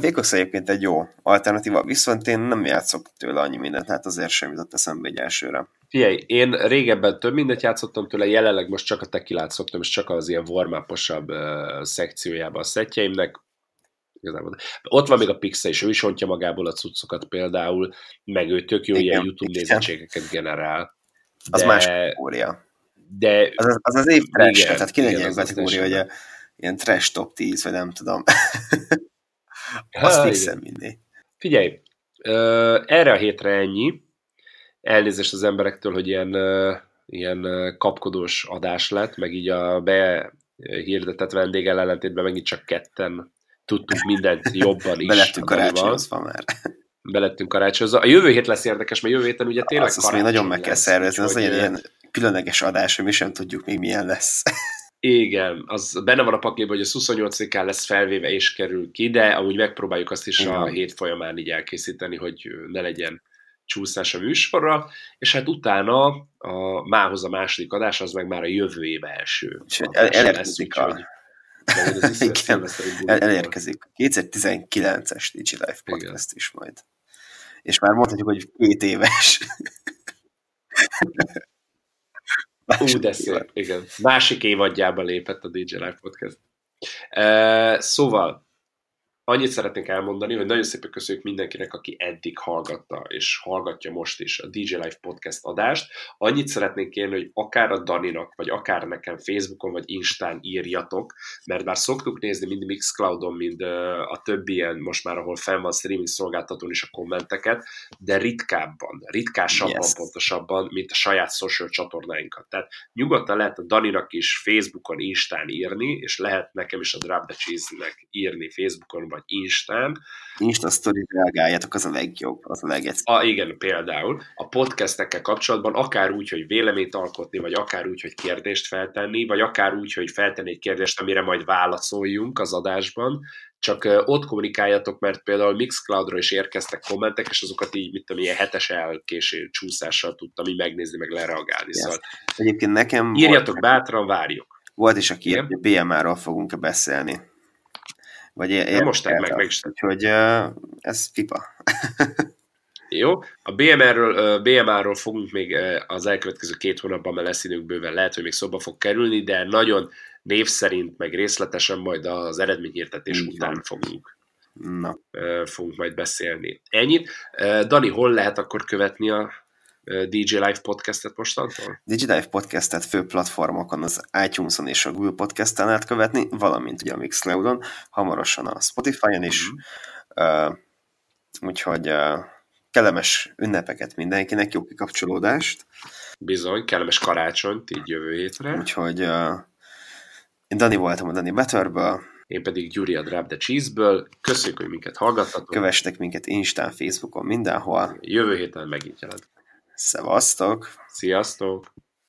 Vékox egyébként egy jó alternatíva, viszont én nem játszok tőle annyi mindent, hát azért sem jutott eszembe egy elsőre. Figyelj, én régebben több mindent játszottam tőle, jelenleg most csak a tekilát szoktam, és csak az ilyen warm uh, szekciójában a szettjeimnek, igazából. Ott van még a Pixel, és ő is ontja magából a cuccokat például, meg ő tök jó Igen, ilyen YouTube igen. nézettségeket generál. De... Az más kategória. De... Az az, az, az év trash, tehát ki egy ilyen kategória, hogy a, ilyen trash top 10, vagy nem tudom. Azt fixem mindig. Figyelj, uh, erre a hétre ennyi. Elnézést az emberektől, hogy ilyen, uh, ilyen kapkodós adás lett, meg így a be hirdetett vendéggel ellentétben megint csak ketten tudtunk mindent jobban is. Belettünk karácsonyozva már. Belettünk karácsonyozva. A jövő hét lesz érdekes, mert jövő héten ugye tényleg azt, azt még nagyon meg kell szervezni, az egy ilyen különleges adás, hogy mi sem tudjuk még milyen lesz. Igen, az benne van a pakliban, hogy a 28-án lesz felvéve és kerül ki, de amúgy megpróbáljuk azt is Igen. a hét folyamán így elkészíteni, hogy ne legyen csúszás a műsorra, és hát utána a mához a második adás, az meg már a jövő év első. És el, elérkezik a... Hogy igen, el, elérkezik. 2019-es DigiLife podcast is majd. És már mondhatjuk, hogy két éves. Ú, de szép, igen. Másik évadjába lépett a DJ Live Podcast. Uh, szóval, annyit szeretnék elmondani, hogy nagyon szépen köszönjük mindenkinek, aki eddig hallgatta, és hallgatja most is a DJ Life podcast adást. Annyit szeretnék kérni, hogy akár a Daninak, vagy akár nekem Facebookon, vagy Instán írjatok, mert bár szoktuk nézni mind Mixcloudon, mind a többi ilyen, most már ahol fenn van streaming szolgáltatón is a kommenteket, de ritkábban, ritkásabban yes. pontosabban, mint a saját social csatornáinkat. Tehát nyugodtan lehet a Daninak is Facebookon, Instán írni, és lehet nekem is a Drop the Cheese-nek írni Facebookon, vagy vagy Instán. Insta story reagáljátok, az a legjobb, az a legegyszerűbb. A, igen, például a podcastekkel kapcsolatban akár úgy, hogy véleményt alkotni, vagy akár úgy, hogy kérdést feltenni, vagy akár úgy, hogy feltenni egy kérdést, amire majd válaszoljunk az adásban, csak ott kommunikáljatok, mert például Mixcloudra is érkeztek kommentek, és azokat így, mit tudom, ilyen hetes elkéső csúszással tudtam így megnézni, meg lereagálni. Yes. Szóval Egyébként nekem... Írjatok volt, bátran, várjuk. Volt is, aki BMR-ról fogunk-e beszélni. Vagy ér- most meg, meg is. Úgyhogy ez pipa. Jó, a BMR-ről, BMR-ról fogunk még az elkövetkező két hónapban, mert lesz időnk bőven, lehet, hogy még szóba fog kerülni, de nagyon név szerint, meg részletesen majd az eredményhirdetés után fogunk. Na. fogunk majd beszélni. Ennyit. Dani, hol lehet akkor követni a DJ Live podcastet mostantól? DJ Live podcastet fő platformokon az iTunes-on és a Google Podcast-en lehet követni, valamint ugye a Mixcloud-on, hamarosan a Spotify-on is. Uh-huh. Uh, úgyhogy uh, kellemes ünnepeket mindenkinek, jó kikapcsolódást. Bizony, kellemes karácsonyt így jövő hétre. Úgyhogy uh, én Dani voltam a Dani Betterből. Én pedig Gyuri a Drop the Cheese-ből. Köszönjük, hogy minket hallgattatok. Kövestek minket Instán, Facebookon, mindenhol. Jövő héten megint jelent. Szevasztok! Sziasztok!